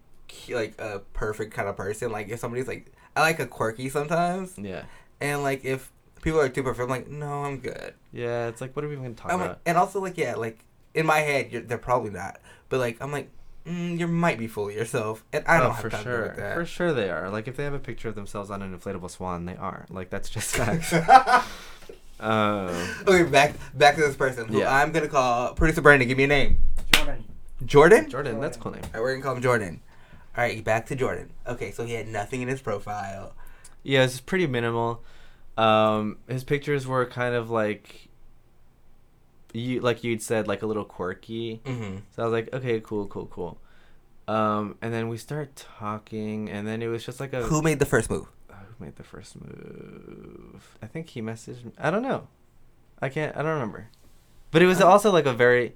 like a perfect kind of person. Like if somebody's like, I like a quirky sometimes, Yeah. and like if people are too perfect, I'm like, no, I'm good. Yeah, it's like, what are we even gonna talk I'm like, about? and also like yeah, like in my head, you're, they're probably not, but like I'm like, mm, you might be fooling yourself, and I don't oh, have for time sure. to do that. For sure they are. Like if they have a picture of themselves on an inflatable swan, they are. Like that's just facts. um, okay, back back to this person who Yeah. I'm gonna call producer Brandon. Give me a name. Jordan. Jordan. Jordan, that's a cool name. All right, we're gonna call him Jordan. All right, back to Jordan. Okay, so he had nothing in his profile. Yeah, it's pretty minimal. Um, his pictures were kind of like you like you'd said, like a little quirky. Mm-hmm. So I was like, okay, cool, cool, cool. Um, and then we start talking, and then it was just like a Who made the first move? Uh, who made the first move? I think he messaged me. I don't know. I can't. I don't remember. But it was also like a very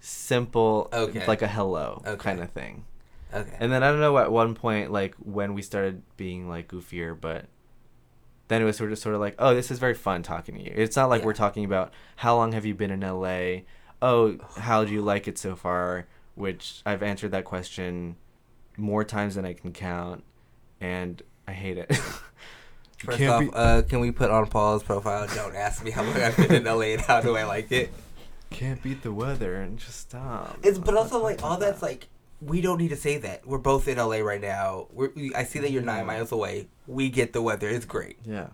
simple, Okay. like a hello Okay. kind of thing. Okay. And then I don't know at one point, like when we started being like goofier, but then it was sort of sort of like, oh, this is very fun talking to you. It's not like Yeah. we're talking about how long have you been in LA? Oh, how do you like it so far? Which I've answered that question more times than I can count, and I hate it. First can't off, be- uh, can we put on Paul's profile? Don't ask me how long I've been in LA and how do I like it. can't beat the weather and just stop. It's but also like all that's like we don't need to say that. We're both in LA right now. We're, we, I see that you're nine miles away. We get the weather. It's great. yeah.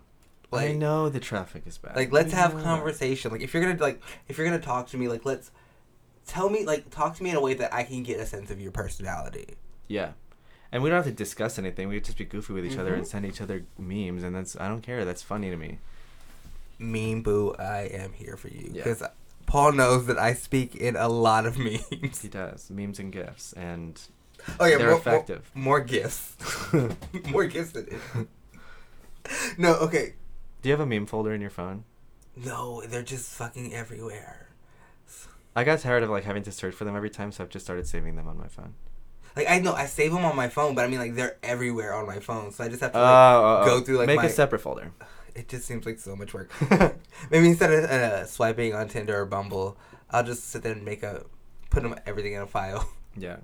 Like I know the traffic is bad. like let's have conversation. Like if you're gonna like if you're gonna talk to me, like let's tell me like talk to me in a way that I can get a sense of your personality. Yeah. And we don't have to discuss anything. We just be goofy with each other and Mhm. send each other memes, and that's I don't care. That's funny to me. Meme boo, I am here for you Yeah. Paul knows that I speak in a lot of memes. He does memes and gifs, and Oh yeah, They're more, effective. More, more gifts. more gifts than it. No, okay. do you have a meme folder in your phone? No, they're just fucking everywhere. I got tired of like having to search for them every time, so I've just started saving them on my phone. Like I know I save them on my phone, but I mean like they're everywhere on my phone, so I just have to Oh, like oh, oh. go oh. through like make my. a separate folder. It just seems like so much work. Maybe instead of uh, swiping on Tinder or Bumble, I'll just sit there and make a put them everything in a file. Yeah,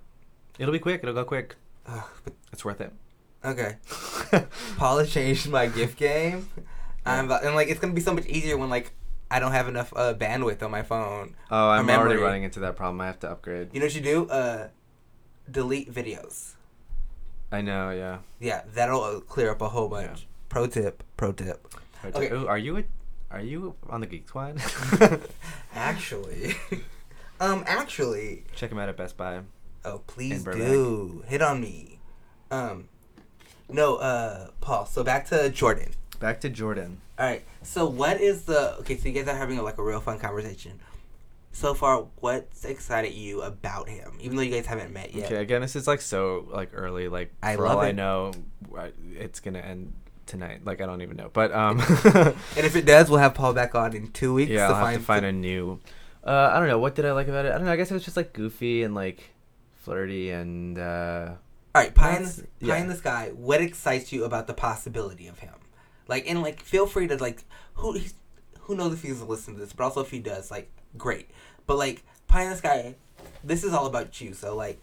it'll be quick. It'll go quick. Ugh, but, It's worth it. okay, Paul has changed my gift game. I'm about, and like it's gonna be so much easier when like I don't have enough uh, bandwidth on my phone. Oh, I'm already running into that problem. I have to upgrade. You know what you do? Uh, delete videos. I know. Yeah. Yeah, that'll uh, clear up a whole bunch. Yeah. Pro tip. Pro tip. Okay. Ooh, are you a, are you on the Geek Squad? actually, um, actually, Check him out at Best Buy. oh please do hit on me. Um, no, uh, Paul. So back to Jordan. Back to Jordan. All right. So what is the okay? So you guys are having like a real fun conversation. So far, what's excited you about him? Even though you guys haven't met yet. Okay, again, this is like so like early. Like I for all I know, it's gonna end tonight. Like I don't even know, but um, And if it does, we'll have Paul back on in two weeks. yeah, to I'll have to find a new. Uh, I don't know. What did I like about it? I don't know. I guess it was just like goofy and like flirty and uh, All right, pie in, the, pie yeah. in the sky. What excites you about the possibility of him? Like, and like, feel free to like, who he's, who knows if he's listening to this, but also if he does, like, great. But like, pie in the sky, this is all about you. So like,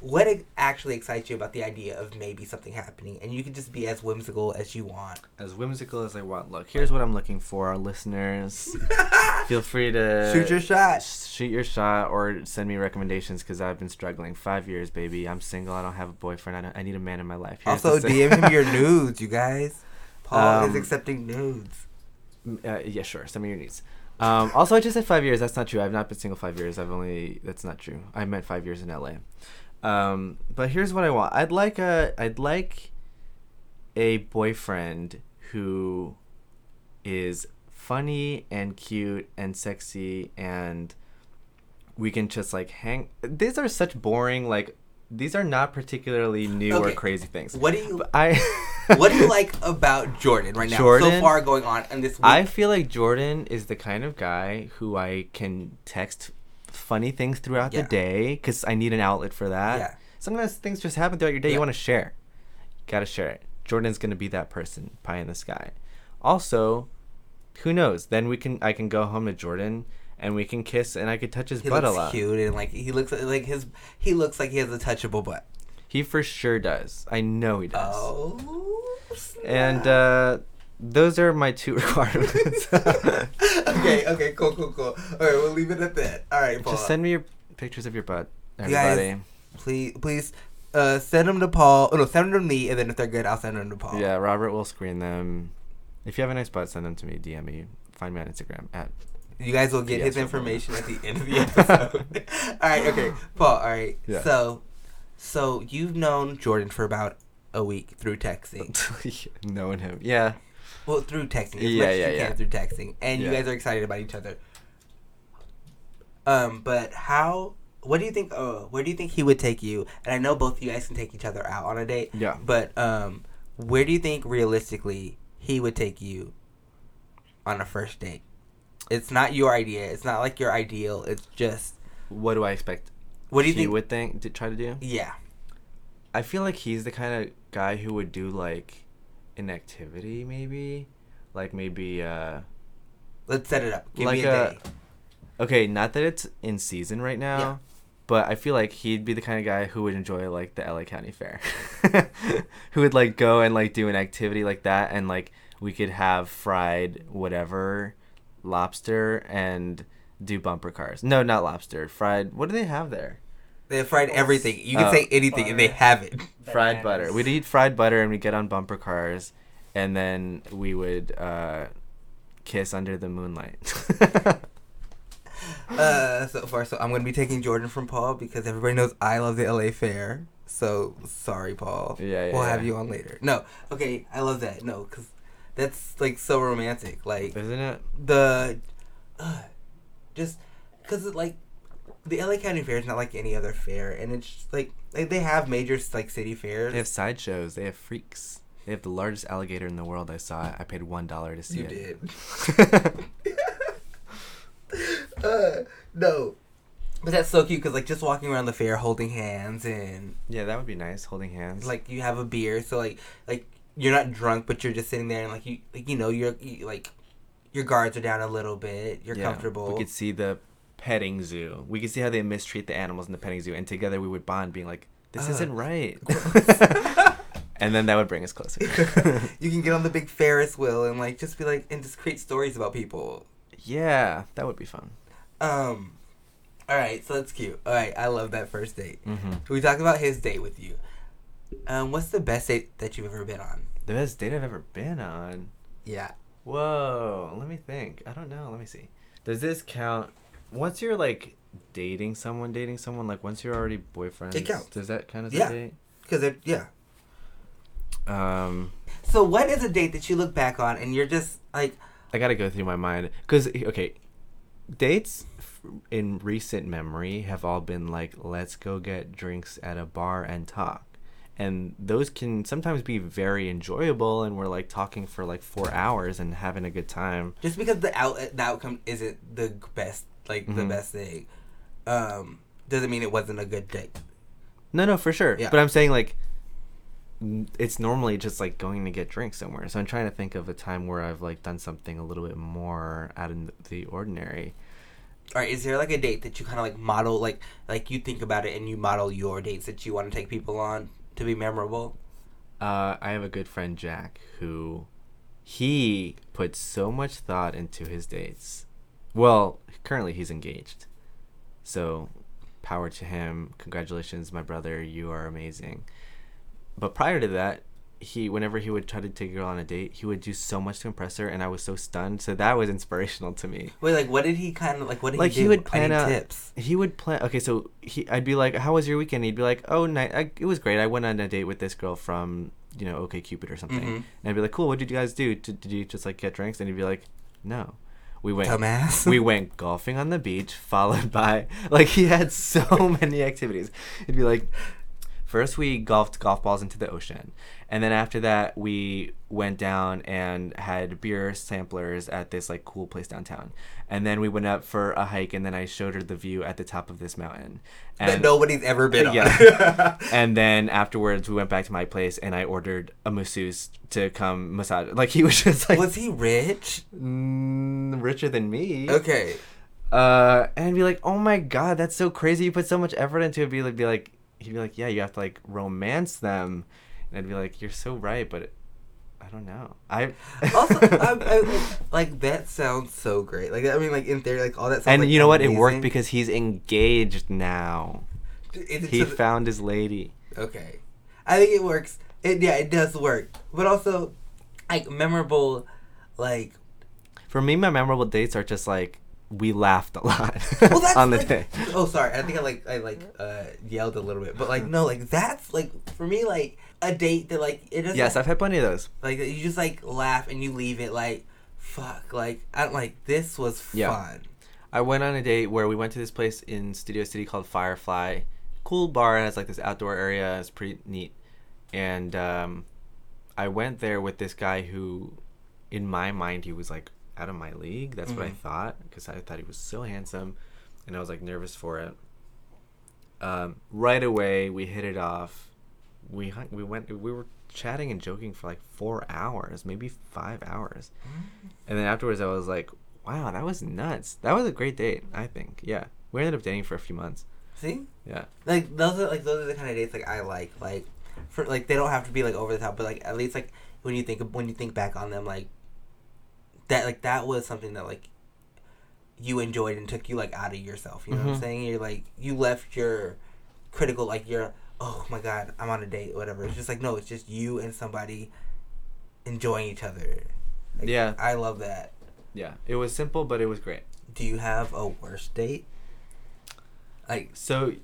what actually excites you about the idea of maybe something happening, and you can just be as whimsical as you want. as whimsical as I want. Look, here's what I'm looking for, our listeners. Feel free to Shoot your shot. shoot your shot or send me recommendations because I've been struggling five years, baby. I'm single. I don't have a boyfriend. I, don't, I need a man in my life. Here's Also, DM him your nudes, you guys. Paul is Um, accepting nudes. Uh, yeah, sure. Send me your nudes Um, also, I just said five years. That's not true. I've not been single five years. I've only. That's not true. I meant five years in LA. Um, but here's what I want. I'd like a. I'd like a boyfriend who is funny and cute and sexy and we can just like hang. These are such boring like. These are not particularly new or crazy things. What do you? But I. what do you like about Jordan right now? So far going on in this week. I feel like Jordan is the kind of guy who I can text funny things throughout Yeah. the day because I need an outlet for that. Yeah. Sometimes things just happen throughout your day. Yeah. You want to share. Gotta share it. Jordan's gonna be that person, pie in the sky. Also, who knows? Then we can I can go home to Jordan and we can kiss and I could touch his he butt a lot. cute and like he looks like his he looks like he has a touchable butt. He for sure does. I know he does. Oh. And uh, those are my two requirements. okay, okay, cool, cool, cool. All right, we'll leave it at that. All right, Paul. Just send me your pictures of your butt, You guys- everybody. please, please, uh, send them to Paul. Oh no, send them to me, and then if they're good, I'll send them to Paul. Yeah, Robert will screen them. If you have a nice butt, send them to me. DM me. Find me on Instagram at. You guys will get his information at the end of the episode. all right, okay, Paul. All right, Yeah. so, so you've known Jordan for about a week through texting. Knowing him, yeah. Well, through texting, as Yeah, much as you yeah. can through texting, and you guys are excited about each other. Um, but how? What do you think? Uh, where do you think he would take you? And I know both of you guys can take each other out on a date. Yeah. But um, where do you think realistically he would take you on a first date? It's not your idea. It's not like your ideal. It's just What do I expect? what do you he think? would think to try to do? yeah. I feel like he's the kind of guy who would do like an activity, maybe, like maybe. uh Let's set it up. Give Like me a, a- day. Okay, not that it's in season right now, Yeah. but I feel like he'd be the kind of guy who would enjoy like the LA County Fair, who would like go and like do an activity like that, and like we could have fried whatever lobster and do bumper cars. No, not lobster. Fried. What do they have there? They have fried everything. You can Oh. say anything, and they have it. fried butter. We'd eat fried butter and we'd get on bumper cars, and then we would uh, kiss under the moonlight. Uh, so far, so I'm gonna be taking Jordan from Paul because everybody knows I love the LA Fair. So sorry, Paul. Yeah, yeah, We'll have yeah. you on later. No, okay, I love that. No, because that's like so romantic. Like Isn't it? the, uh, just because it like the LA County Fair is not like any other fair, and it's just, like like they have major like city fairs. They have sideshows. They have freaks. They have the largest alligator in the world. I saw it. I paid one dollar to see you it. You did. uh, no. But that's so cute because like just walking around the fair holding hands and yeah, that would be nice. Holding hands. like you have a beer, so like like you're not drunk, but you're just sitting there and like you like you know you're you, like your guards are down a little bit. You're Yeah, comfortable. We could see the petting zoo. We could see how they mistreat the animals in the petting zoo, and together we would bond, being like, "This Ugh. isn't right." and then that would bring us closer. you can get on the big Ferris wheel and like just be like and just create stories about people. yeah, that would be fun. Um, all right, so that's cute. All right, I love that first date. hmm We talked about his date with you. Um, what's the best date that you've ever been on? The best date I've ever been on. Yeah. Whoa, let me think. I don't know. Let me see. Does this count? Once you're like dating someone, dating someone, like once you're already boyfriends, It counts. Does that count as Yeah. date? Because they're yeah. Um, So what is a date that you look back on and you're just like, I gotta go through my mind because okay, dates in recent memory have all been like let's go get drinks at a bar and talk, and those can sometimes be very enjoyable, and we're like talking for like four hours and having a good time. just because the out the outcome isn't the best, like the Mhm. best thing, um, doesn't mean it wasn't a good date. No, no, for sure. Yeah. But I'm saying like it's normally just like going to get drinks somewhere. So I'm trying to think of a time where I've like done something a little bit more out of the ordinary. All right, is there like a date that you kind of like model, like like you think about it and you model your dates that you want to take people on to be memorable? Uh, I have a good friend Jack who he puts so much thought into his dates. Well, currently he's engaged. So, power to him. Congratulations, my brother. You are amazing. But prior to that, he whenever he would try to take a girl on a date, he would do so much to impress her and I was so stunned. So that was inspirational to me. Wait, like what did he kind of like? What did Like he he do? would plan need out tips. he would plan okay so he i'd be like how was your weekend he'd be like oh night I, it was great i went on a date with this girl from you know OkCupid or something Mhm. and i'd be like cool what did you guys do did, did you just like get drinks and he'd be like no we went Dumbass. we went golfing on the beach followed by like he had so many activities he'd be like first we golfed golf balls into the ocean and then after that we went down and had beer samplers at this like cool place downtown and then we went up for a hike and then i showed her the view at the top of this mountain that and nobody's ever been on. Yeah. and then afterwards we went back to my place and i ordered a masseuse to come massage like he was just like was he rich? mm, richer than me Okay. uh, and be like, "Oh my god, that's so crazy! You put so much effort into it." Be like, be like, he'd be like, "Yeah, you have to like romance them," and I'd be like, "You're so right, but I don't know." I also, I, I, like, that sounds so great. Like I mean, like in theory, like all that. Sounds, and like, you know what? It worked because he's engaged now. It He the- found his lady. Okay, I think it works. It yeah, it does work. But also, like memorable, like For me, my memorable dates are just like we laughed a lot well, that's on the like, day. Oh, sorry. I think I like I like uh yelled a little bit, but like no, like that's like for me like a date that like it doesn't. Yes, I've had plenty of those. like you just like laugh and you leave it like fuck like I don't like this was Yeah. fun. I went on a date where we went to this place in Studio City called Firefly. Cool bar, it has like this outdoor area. It's pretty neat. And um, I went there with this guy who, in my mind, he was like out of my league. That's what I Mhm. thought because I thought he was so handsome, and I was like nervous for it. Um, right away, we hit it off. We hung, we went we were chatting and joking for like four hours, maybe five hours. And then afterwards, I was like, wow, that was nuts. That was a great date, I think. Yeah. We ended up dating for a few months. See, Yeah. like those are like those are the kind of dates like I like. Like, for like they don't have to be like over the top, but like at least like when you think of, when you think back on them, like that like that was something that like you enjoyed and took you like out of yourself. You know what I'm Mhm. saying? You're like you left your critical like your oh my god I'm on a date whatever. It's just like no, it's just you and somebody enjoying each other. Like, Yeah. I love that. Yeah. It was simple, but it was great. Do you have a worst date? Like So,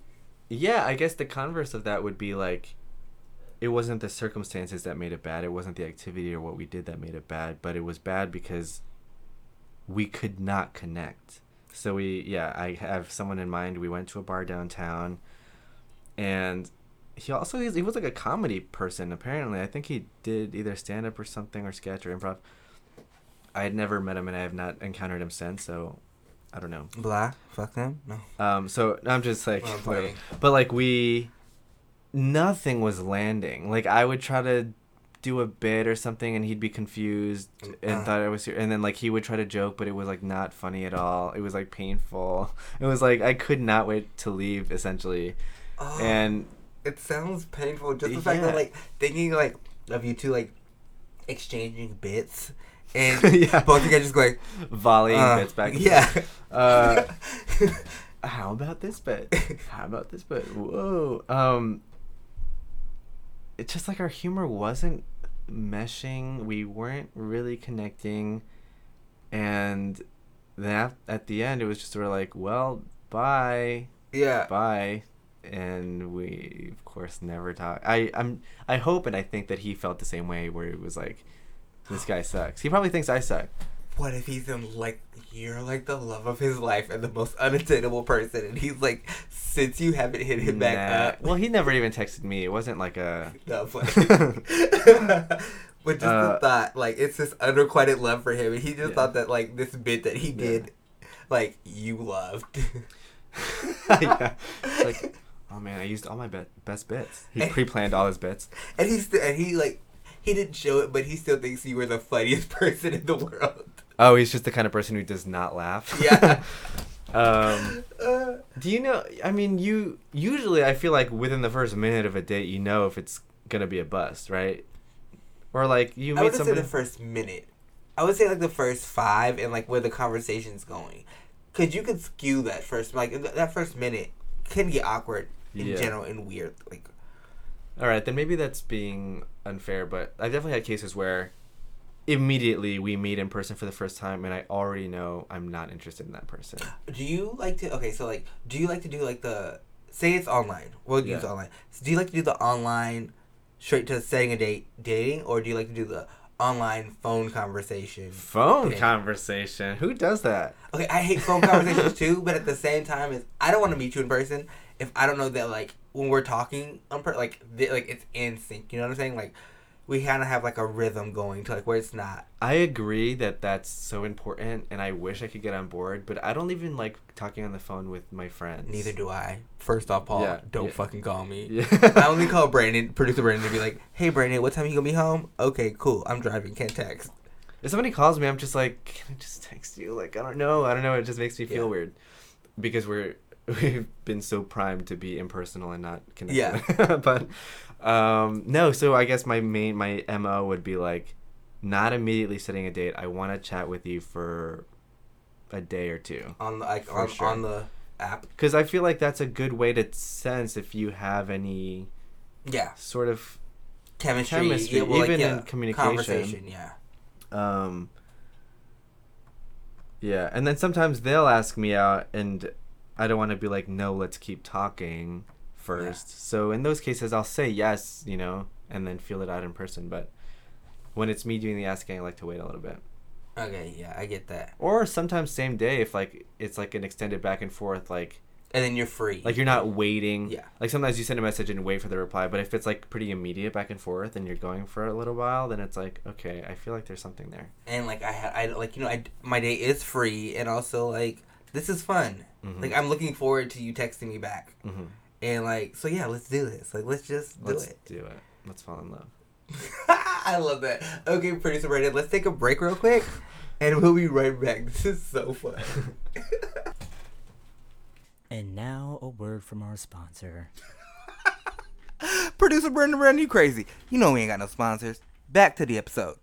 yeah, I guess the converse of that would be like, it wasn't the circumstances that made it bad. It wasn't the activity or what we did that made it bad, but it was bad because we could not connect. So we, yeah, I have someone in mind. We went to a bar downtown, and he also he was like a comedy person. Apparently, I think he did either stand up or something or sketch or improv. I had never met him, and I have not encountered him since. So, I don't know. blah fuck them no. Um, so I'm just like, I'm but like we, nothing was landing. Like I would try to do a bit or something, and he'd be confused and Uh. thought I was, ser- and then like he would try to joke, but it was like not funny at all. It was like painful. It was like I could not wait to leave essentially, Oh. and it sounds painful just the fact that like thinking like of you two like exchanging bits and Yeah. both of you guys just going volleying uh, bits back. and yeah forth. Uh, how about this bit? How about this bit? Whoa. Um it's just like our humor wasn't meshing. We weren't really connecting. And then at, the end it was just sort of like, well, bye. yeah Bye. And we of course never talked. I I'm I hope and I think that he felt the same way where it was like this guy sucks. He probably thinks I suck. what if he's in like you're like the love of his life and the most unattainable person and he's like since you haven't hit him back up Well, he never even texted me. It wasn't like a. no, but, but just Uh, the thought like it's this unrequited love for him and he just Yeah. thought that like this bit that he did like you loved yeah. Like, oh man, I used all my be- best bits. He pre-planned all his bits. And he still, and he like, he didn't show it, but he still thinks you were the funniest person in the world. Oh, he's just the kind of person who does not laugh. Yeah. um. Do you know? I mean, you usually I feel like within the first minute of a date, you know if it's gonna be a bust, right? Or like you meet I would say the first minute. I would say like the first five and like where the conversation's going, cause you could skew that first like th- that first minute can get awkward in Yeah. general and weird. Like All right, then maybe that's being unfair, but I've definitely had cases where immediately we meet in person for the first time, and I already know I'm not interested in that person. Do you like to? Okay, so like, do you like to do like the? Say it's online. We'll use online. So do you like to do the online, straight to setting a date, dating, or do you like to do the online phone conversation? Phone Yeah. conversation. Who does that? Okay, I hate phone conversations too, but at the same time, is I don't want to meet you in person if I don't know that like when we're talking on per- like th- like it's in sync. You know what I'm saying? Like we kind of have like a rhythm going to like where it's not. I agree that that's so important, and I wish I could get on board, but I don't even like talking on the phone with my friends. Neither do I. First off, Paul, Yeah, don't yeah. fucking call me. Yeah. I only call Brandon, producer Brandon, to be like, "Hey, Brandon, what time are you gonna be home?" Okay, cool. I'm driving. Can't text. If somebody calls me, I'm just like, can I just text you? Like, I don't know. I don't know. It just makes me feel weird because we're we've been so primed to be impersonal and not connected. Yeah. but um, no. So I guess my main my mo would be like, not immediately setting a date. I want to chat with you for a day or two On the like on, sure. on the app. because I feel like that's a good way to sense if you have any Yeah, sort of chemistry. Chemistry, yeah, well, like, even yeah, in communication. Conversation. Yeah. um yeah and then sometimes they'll ask me out and i don't want to be like no let's keep talking first so in those cases i'll say yes you know and then feel it out in person but when it's me doing the asking i like to wait a little bit Okay. Yeah, I get that. or sometimes same day if like it's like an extended back and forth like And then you're free. like you're not waiting Yeah. like sometimes you send a message and wait for the reply but if it's like pretty immediate back and forth and you're going for a little while then it's like okay i feel like there's something there and like I had, I like you know, I my day is free, and also like this is fun. Mhm. Like I'm looking forward to you texting me back, mm-hmm. And like so yeah, let's do this. Like let's just do let's it. do it let's fall in love I love that. Okay, producer Brandon, let's take a break real quick, and we'll be right back. This is so fun. And now a word from our sponsor. Producer Brandon Brandon, you crazy. You know we ain't got no sponsors. Back to the episode.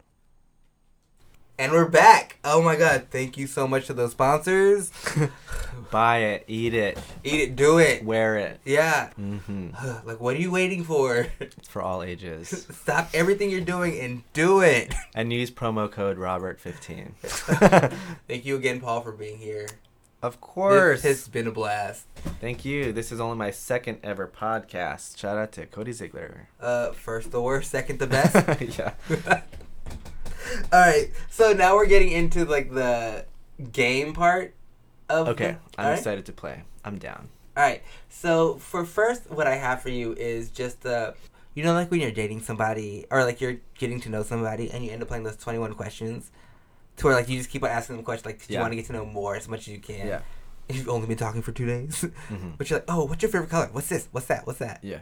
And we're back. Oh my god, thank you so much to those sponsors. Buy it, eat it, Eat it, do it. wear it. Yeah. hmm Like, what are you waiting for? It's for all ages. Stop everything you're doing and do it. and use promo code Robert15. Thank you again, Paul, for being here. of course. This has been a blast. Thank you. This is only my second ever podcast. Shout out to Cody Ziegler. Uh, first the worst, second the best. yeah. All right, so now we're getting into like the game part of. Okay, the- I'm right? excited to play. I'm down. All right, so for first, what I have for you is just uh, you know, like when you're dating somebody or like you're getting to know somebody and you end up playing those 21 questions, to where like you just keep on asking them questions, like 'cause you Yeah. want to get to know more as much as you can. Yeah. You've only been talking for two days, Mhm. but you're like, oh, what's your favorite color? What's this? What's that? What's that? Yeah.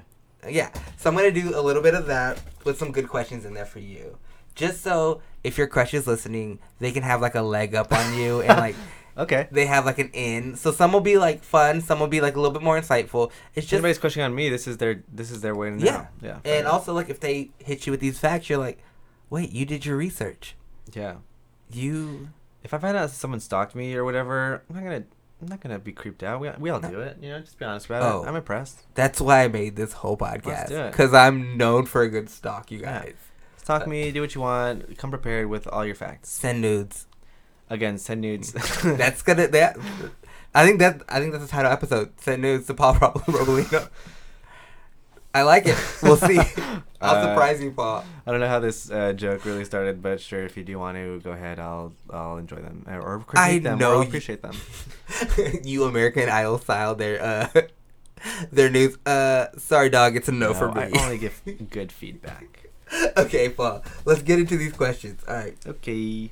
Yeah. So I'm gonna do a little bit of that with some good questions in there for you. Just so if your crush is listening, they can have like a leg up on you and like Okay. they have like an in. So some will be like fun, some will be like a little bit more insightful. It's just anybody's questioning on me, this is their this is their way to know. Yeah. Yeah. and also like if they hit you with these facts, you're like, wait, you did your research. yeah. You If I find out someone stalked me or whatever, I'm not gonna I'm not gonna be creeped out. We we all No. do it. You know, just be honest about Oh. it. I'm impressed. that's why I made this whole podcast. Because I'm known for a good stalk, you Yeah. Stalk me, do what you want. Come prepared with all your facts. Send nudes. Again, send nudes. That's gonna that. I think that I think that's the title episode. Send nudes to Paul Rob- Robalino. I like it. We'll see. I'll Uh, surprise you, Paul. I don't know how this uh, joke really started, but sure, if you do want to, go ahead. I'll I'll enjoy them or- or critique I them. know or I'll you- appreciate them. you American Idol style their uh their news. Uh, sorry, dog. It's a no, for me. I only give good feedback. okay, Paul. Let's get into these questions. All right. Okay.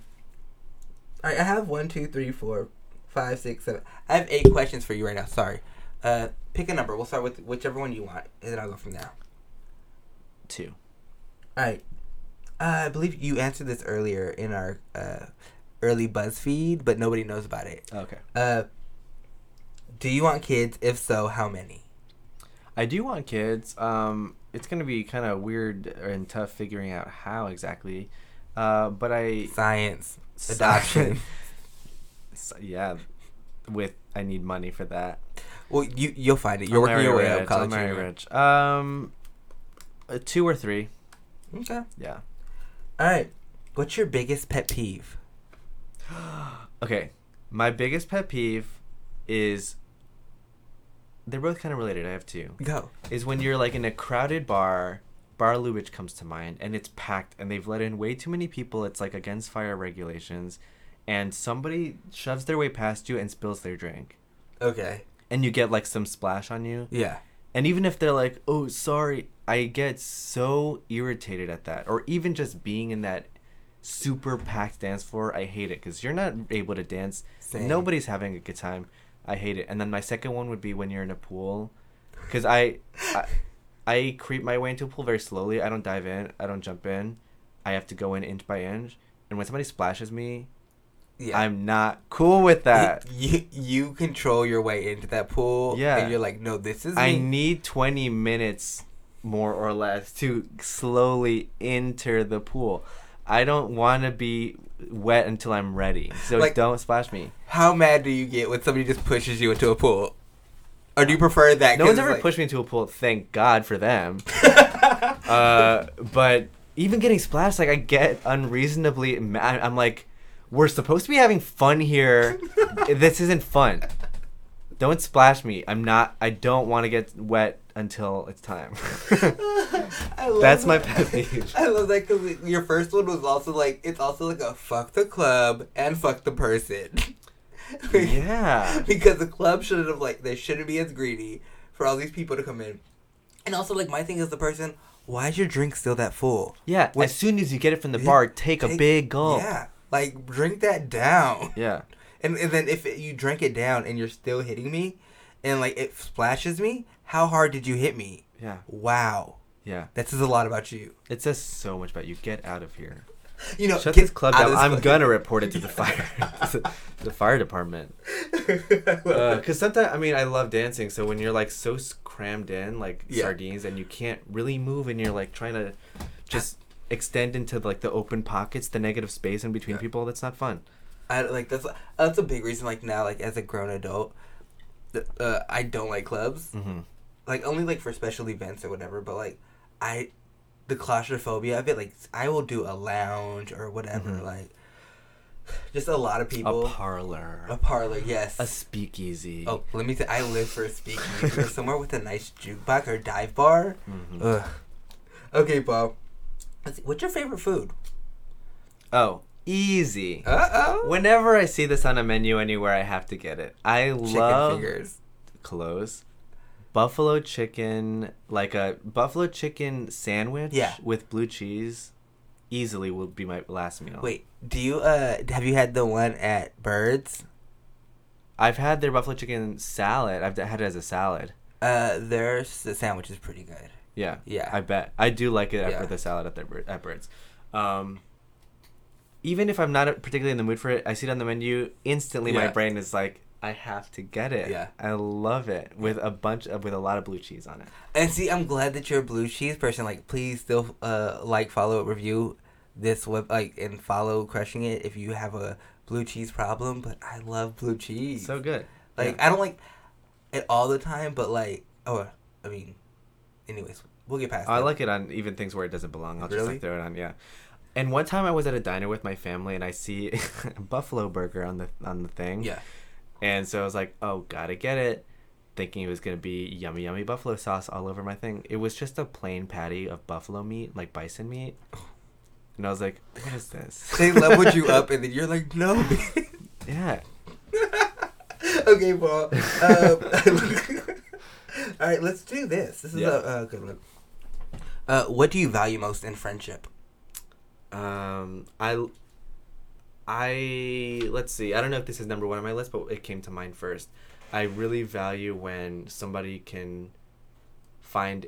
All right. I have one, two, three, four, five, six, seven. I have eight questions for you right now. Sorry. Uh, pick a number. We'll start with whichever one you want, and then I'll go from there. Two. All right. Uh, I believe you answered this earlier in our uh, early BuzzFeed, but nobody knows about it. Okay. Uh, do you want kids? If so, how many? I do want kids. Um, it's gonna be kind of weird and tough figuring out how exactly. Uh, but I Science, adoption. Yeah, with I need money for that. well, you you'll find it. You're I'll working your way rich, up, college marry junior. rich. Um, uh, two or three. Okay. Yeah. All right. What's your biggest pet peeve? Okay, my biggest pet peeve is. They're both kind of related. I have two. Go. is when you're like in a crowded bar bar lubitsch comes to mind and it's packed and they've let in way too many people it's like against fire regulations and somebody shoves their way past you and spills their drink Okay. and you get like some splash on you Yeah. and even if they're like oh sorry i get so irritated at that or even just being in that super packed dance floor i hate it because you're not able to dance Same. nobody's having a good time i hate it and then my second one would be when you're in a pool because I, I i creep my way into a pool very slowly i don't dive in i don't jump in i have to go in inch by inch and when somebody splashes me Yeah. i'm not cool with that You you control your way into that pool. Yeah. And you're like, no, this is I me. need 20 minutes more or less to slowly enter the pool. I don't want to be wet until I'm ready. So Like- don't splash me. How mad do you get when somebody just pushes you into a pool? Or do you prefer that? No one's ever like- pushed me into a pool. Thank God for them. uh, but even getting splashed, like I get unreasonably mad. I'm like, we're supposed to be having fun here. this isn't fun. Don't splash me. I'm not. I don't want to get wet until it's time. That's my pet peeve. I love that because your first one was also like it's also like a fuck the club and fuck the person. Yeah. because the club shouldn't have like they shouldn't be as greedy for all these people to come in. And also like my thing is the person. Why is your drink still that full? Yeah, When- as soon as you get it from the bar, take, a big gulp. Yeah, like drink that down. Yeah. And, and then if it, you drink it down and you're still hitting me, and like it splashes me, how hard did you hit me? Yeah. Wow, Yeah. that says a lot about you. It says so much about you. Get out of here. You know, Shut this club down. this I'm club. gonna report it to the fire, the fire department. Uh, because sometimes, I mean, I love dancing. So when you're like so crammed in, like Yeah. sardines, and you can't really move, and you're like trying to just extend into like the open pockets, the negative space in between Yeah. people, that's not fun. I like that's that's a big reason. Like now, like as a grown adult, th- uh, I don't like clubs. hmm Like only like for special events or whatever. But like I, the claustrophobia of it. Like I will do a lounge or whatever. Mhm. Like just a lot of people. A parlor, A parlor, yes. a speakeasy. oh, let me. Th- I live for a speakeasy or somewhere with a nice jukebox or dive bar. Mhm. Ugh. Okay, Bob. What's your favorite food? oh, easy. Uh oh. Whenever I see this on a menu anywhere, I have to get it. I Chicken love fingers. close buffalo chicken, like a buffalo chicken sandwich Yeah. with blue cheese. Easily will be my last meal. Wait, do you uh have you had the one at Birds? I've had their buffalo chicken salad. I've had it as a salad. Uh, their the sandwich is pretty good. Yeah. Yeah. I bet. I do like it Yeah. after the salad at their at Birds. Um, even if I'm not particularly in the mood for it, I see it on the menu. Instantly, my brain is like, I have to get it. Yeah. I love it with a bunch of with a lot of blue cheese on it. And see, I'm glad that you're a blue cheese person. Like, please still uh like, follow, review this web like and follow crushing it if you have a blue cheese problem. But I love blue cheese. So good. like I don't like it all the time, but like oh I mean, anyways, we'll get past. I that. like it on even things where it doesn't belong. I'll just like throw it on. Yeah. And one time I was at a diner with my family and I see buffalo burger on the on the thing. Yeah. And so I was like, oh, gotta get it. Thinking it was gonna be yummy, yummy buffalo sauce all over my thing. It was just a plain patty of buffalo meat, like bison meat. And I was like, what is this? They leveled you up, and then you're like, no. Yeah. okay, Paul. Um, all right, let's do this. This is Yeah. a, a good one. Uh, what do you value most in friendship? Um, I, I let's see. I don't know if this is number one on my list, but it came to mind first. I really value when somebody can find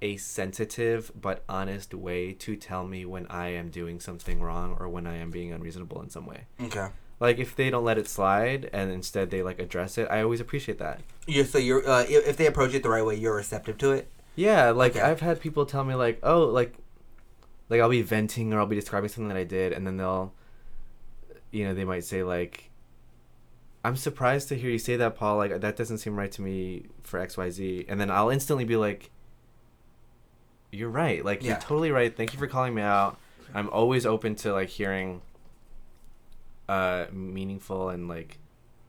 a sensitive but honest way to tell me when I am doing something wrong or when I am being unreasonable in some way. Okay. Like if they don't let it slide and instead they like address it, I always appreciate that. You're so you're uh, if if they approach it the right way, you're receptive to it. Yeah, like Okay. I've had people tell me like, "Oh, like like I'll be venting or I'll be describing something that I did and then they'll you know, they might say like I'm surprised to hear you say that, Paul. Like that doesn't seem right to me for XYZ. And then I'll instantly be like you're right. Like Yeah. you're totally right. Thank you for calling me out. I'm always open to like hearing uh meaningful and like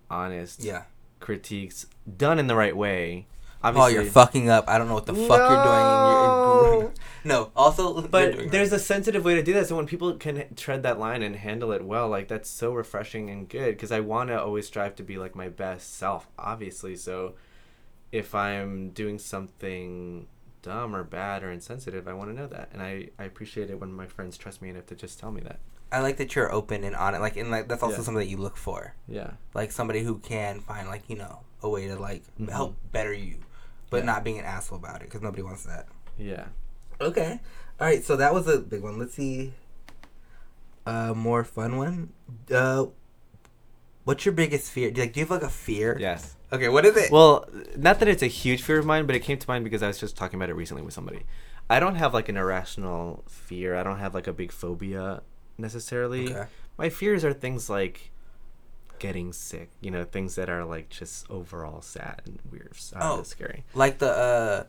honest Yeah. critiques done in the right way. Paul, you're fucking up. I don't know what the fuck you're doing. You're, No. Also, But there's right. a sensitive way to do that. So when people can tread that line and handle it well, like that's so refreshing and good. Because I want to always strive to be like my best self, obviously. So if I'm doing something dumb or bad or insensitive, I want to know that, and I I appreciate it when my friends trust me enough to just tell me that. I like that you're open and honest. Like, and like that's also Yeah. something that you look for. Yeah. Like somebody who can find like you know a way to like Mhm. help better you, but Yeah. not being an asshole about it because nobody wants that. Yeah. Okay. All right. So that was a big one. Let's see. A more fun one. Uh, what's your biggest fear? Do, like, do you have like a fear? Yes. Okay. What is it? Well, not that it's a huge fear of mine, but it came to mind because I was just talking about it recently with somebody. I don't have like an irrational fear. I don't have like a big phobia necessarily. Okay. My fears are things like getting sick, you know, things that are like just overall sad and weird, Oh. scary. like the uh,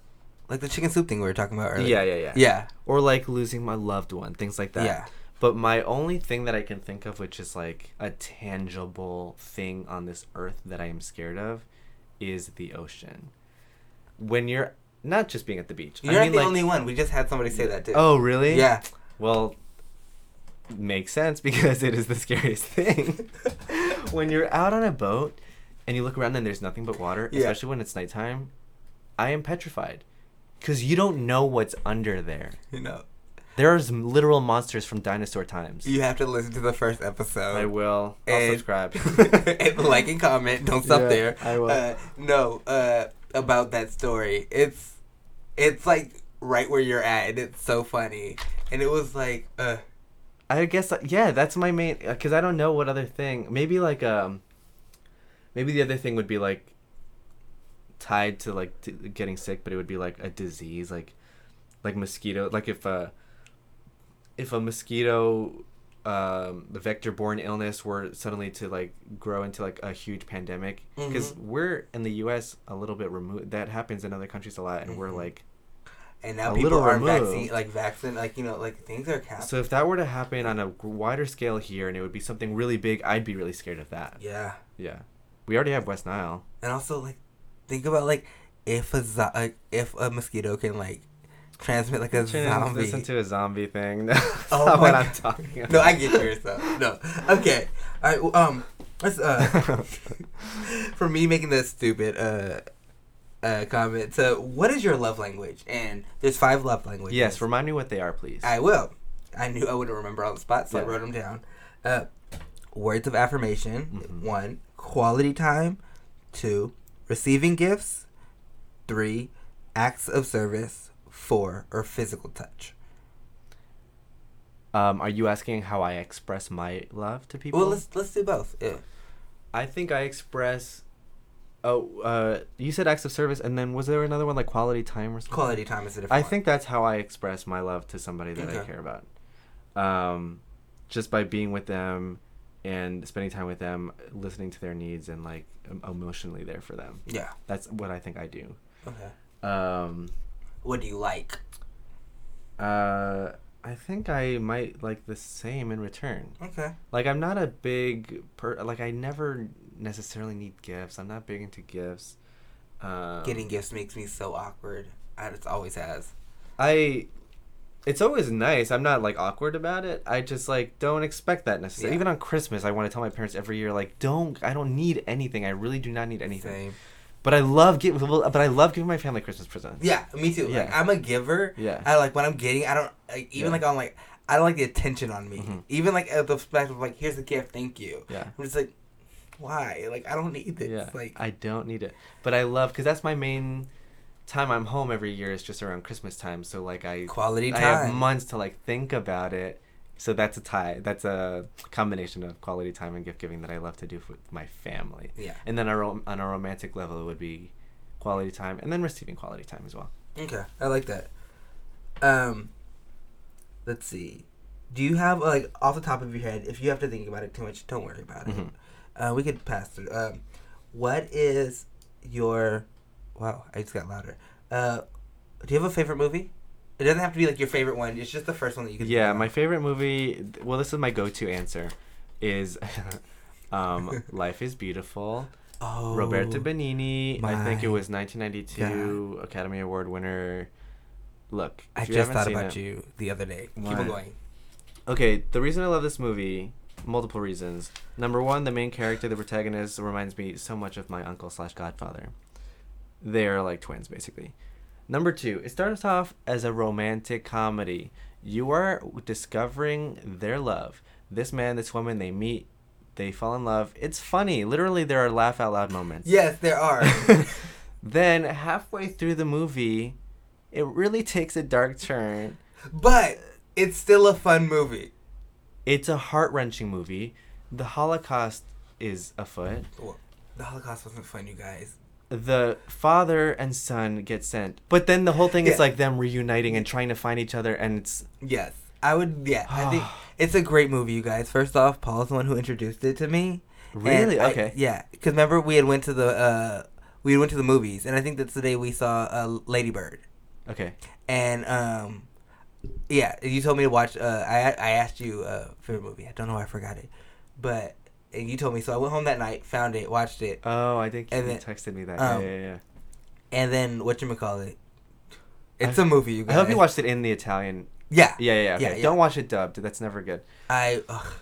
like the chicken soup thing we were talking about earlier. Yeah, yeah, yeah. Yeah. Or like losing my loved one, things like that. Yeah. But my only thing that I can think of, which is like a tangible thing on this earth that I am scared of, is the ocean. When you're not just being at the beach. You're I not mean, the like, only one. We just had somebody say that too. Oh, really? Yeah. Well, makes sense because it is the scariest thing. when you're out on a boat and you look around and there's nothing but water, Yeah. especially when it's nighttime, I am petrified. Because you don't know what's under there. You know. There's literal monsters from dinosaur times. You have to listen to the first episode. I will. I'll And- subscribe. and like and comment. Don't stop Yeah, there. I will. Uh, no, uh, about that story. It's it's like right where you're at, and it's so funny. And it was like, uh, I guess uh, yeah, that's my main because I don't know what other thing. Maybe like um, maybe the other thing would be like tied to like t- getting sick, but it would be like a disease, like like mosquito. Like if a if a mosquito um the vector borne illness were suddenly to like grow into like a huge pandemic because Mhm. we're in the US a little bit removed that happens in other countries a lot and we're Mhm. like And now A people aren't vaccine like vaccine like you know like things are capped. So if that were to happen on a wider scale here, and it would be something really big, I'd be really scared of that. yeah. Yeah, we already have West Nile. And also like think about like if a zo- like, if a mosquito can like transmit like a zombie. Listen to a zombie thing. That's Oh not what I'm talking about. No, I get yourself. No. Okay. All right. Well, um, let's uh, for me making that stupid uh, uh comment. So, what is your love language? And there's five love languages. yes, remind me what they are, please. I will. I knew I wouldn't remember on the spot, so I wrote them down. Uh, words of affirmation. Mhm. One. Quality time. Two. Receiving gifts. Three. Acts of service. Four. Or physical touch. um, are you asking how I express my love to people? Well, let's let's do both. Yeah. I think I express. Oh, uh, you said acts of service, and then was there another one like quality time or something? Quality time is a different. I one. think that's how I express my love to somebody that I care about. Um, just by being with them and spending time with them, listening to their needs, and like emotionally there for them. Yeah. That's what I think I do. Okay. Um, What do you like? uh, I think I might like the same in return. Okay. Like I'm not a big per. Like I never necessarily need gifts. I'm not big into gifts. Um, Getting gifts makes me so awkward. I, it always has. I it's always nice. I'm not like awkward about it. I just like don't expect that necessarily. Yeah. Even on Christmas, I want to tell my parents every year like don't I don't need anything. I really do not need anything. Same. But I love give but I love giving my family Christmas presents. Yeah, me too. Like Yeah. I'm a giver. Yeah. I like when I'm getting. I don't like even Yeah. like on like I don't like the attention on me. Mhm. Even like at the perspective of like here's the gift, thank you. Yeah. I'm just like, why? Like I don't need this. Yeah. Like I don't need it. But I love cuz that's my main time I'm home every year is just around Christmas time. So like I quality time. I have months to like think about it. So that's a tie. That's a combination of quality time and gift giving that I love to do with my family. yeah. And then a rom- on a romantic level, it would be quality time, and then receiving quality time as well. Okay, I like that. Um, let's see. Do you have like off the top of your head? If you have to think about it too much, don't worry about it. Mhm. Uh, we could pass through. Um, what is your? Wow, I just got louder. Uh, do you have a favorite movie? It doesn't have to be like your favorite one. It's just the first one that you can. Yeah, think of. my favorite movie. Well, this is my go-to answer. Is um, Life is Beautiful. Oh, Roberto Benigni. I think it was 1992 Academy Award winner. Look, I just thought about it- you the other day. Keep on going. Okay, the reason I love this movie, multiple reasons. Number one, the main character, the protagonist, reminds me so much of my uncle slash godfather. They are like twins, basically. Number two, it starts off as a romantic comedy. You are discovering their love. This man, this woman, they meet, they fall in love. It's funny. Literally, there are laugh out loud moments. Yes, there are. then halfway through the movie, it really takes a dark turn. but it's still a fun movie. It's a heart wrenching movie. The Holocaust is afoot. Well, the Holocaust wasn't fun, you guys. The father and son get sent, but then the whole thing Yeah. is like them reuniting and trying to find each other, and it's Yes, I would. Yeah, I think it's a great movie, you guys. First off, Paul's the one who introduced it to me. really I- okay. yeah, because remember we had went to the uh, we went to the movies, and I think that's the day we saw uh, Lady Bird, Okay, and um, yeah, you told me to watch. Uh, I I asked you uh, favorite movie. I don't know why I forgot it, but and you told me. So I went home that night, found it, watched it, Oh, I think you And then, texted me that. um, yeah, yeah, yeah. and then what you call it? It's I- a movie, you guys. I hope you watched it in the Italian. Yeah, Yeah, yeah, yeah. Okay. Yeah, yeah. Don't watch it dubbed. That's never good. I ugh,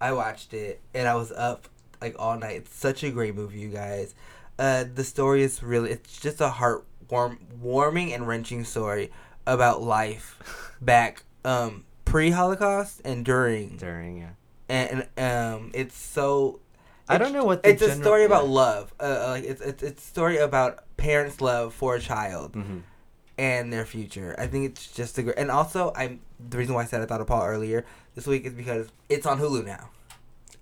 I watched it and I was up like all night. It's such a great movie, you guys. Uh, the story is really it's just a heart warm, warming and wrenching story about life back um pre Holocaust and during During, yeah. And, um it's so I don't know what the it's a general- story about yeah. love. Uh, like it's it's it's a story about parents' love for a child hmm and their future. I think it's just a great. And also, I'm the reason why I said I thought of Paul earlier this week is because it's on Hulu now.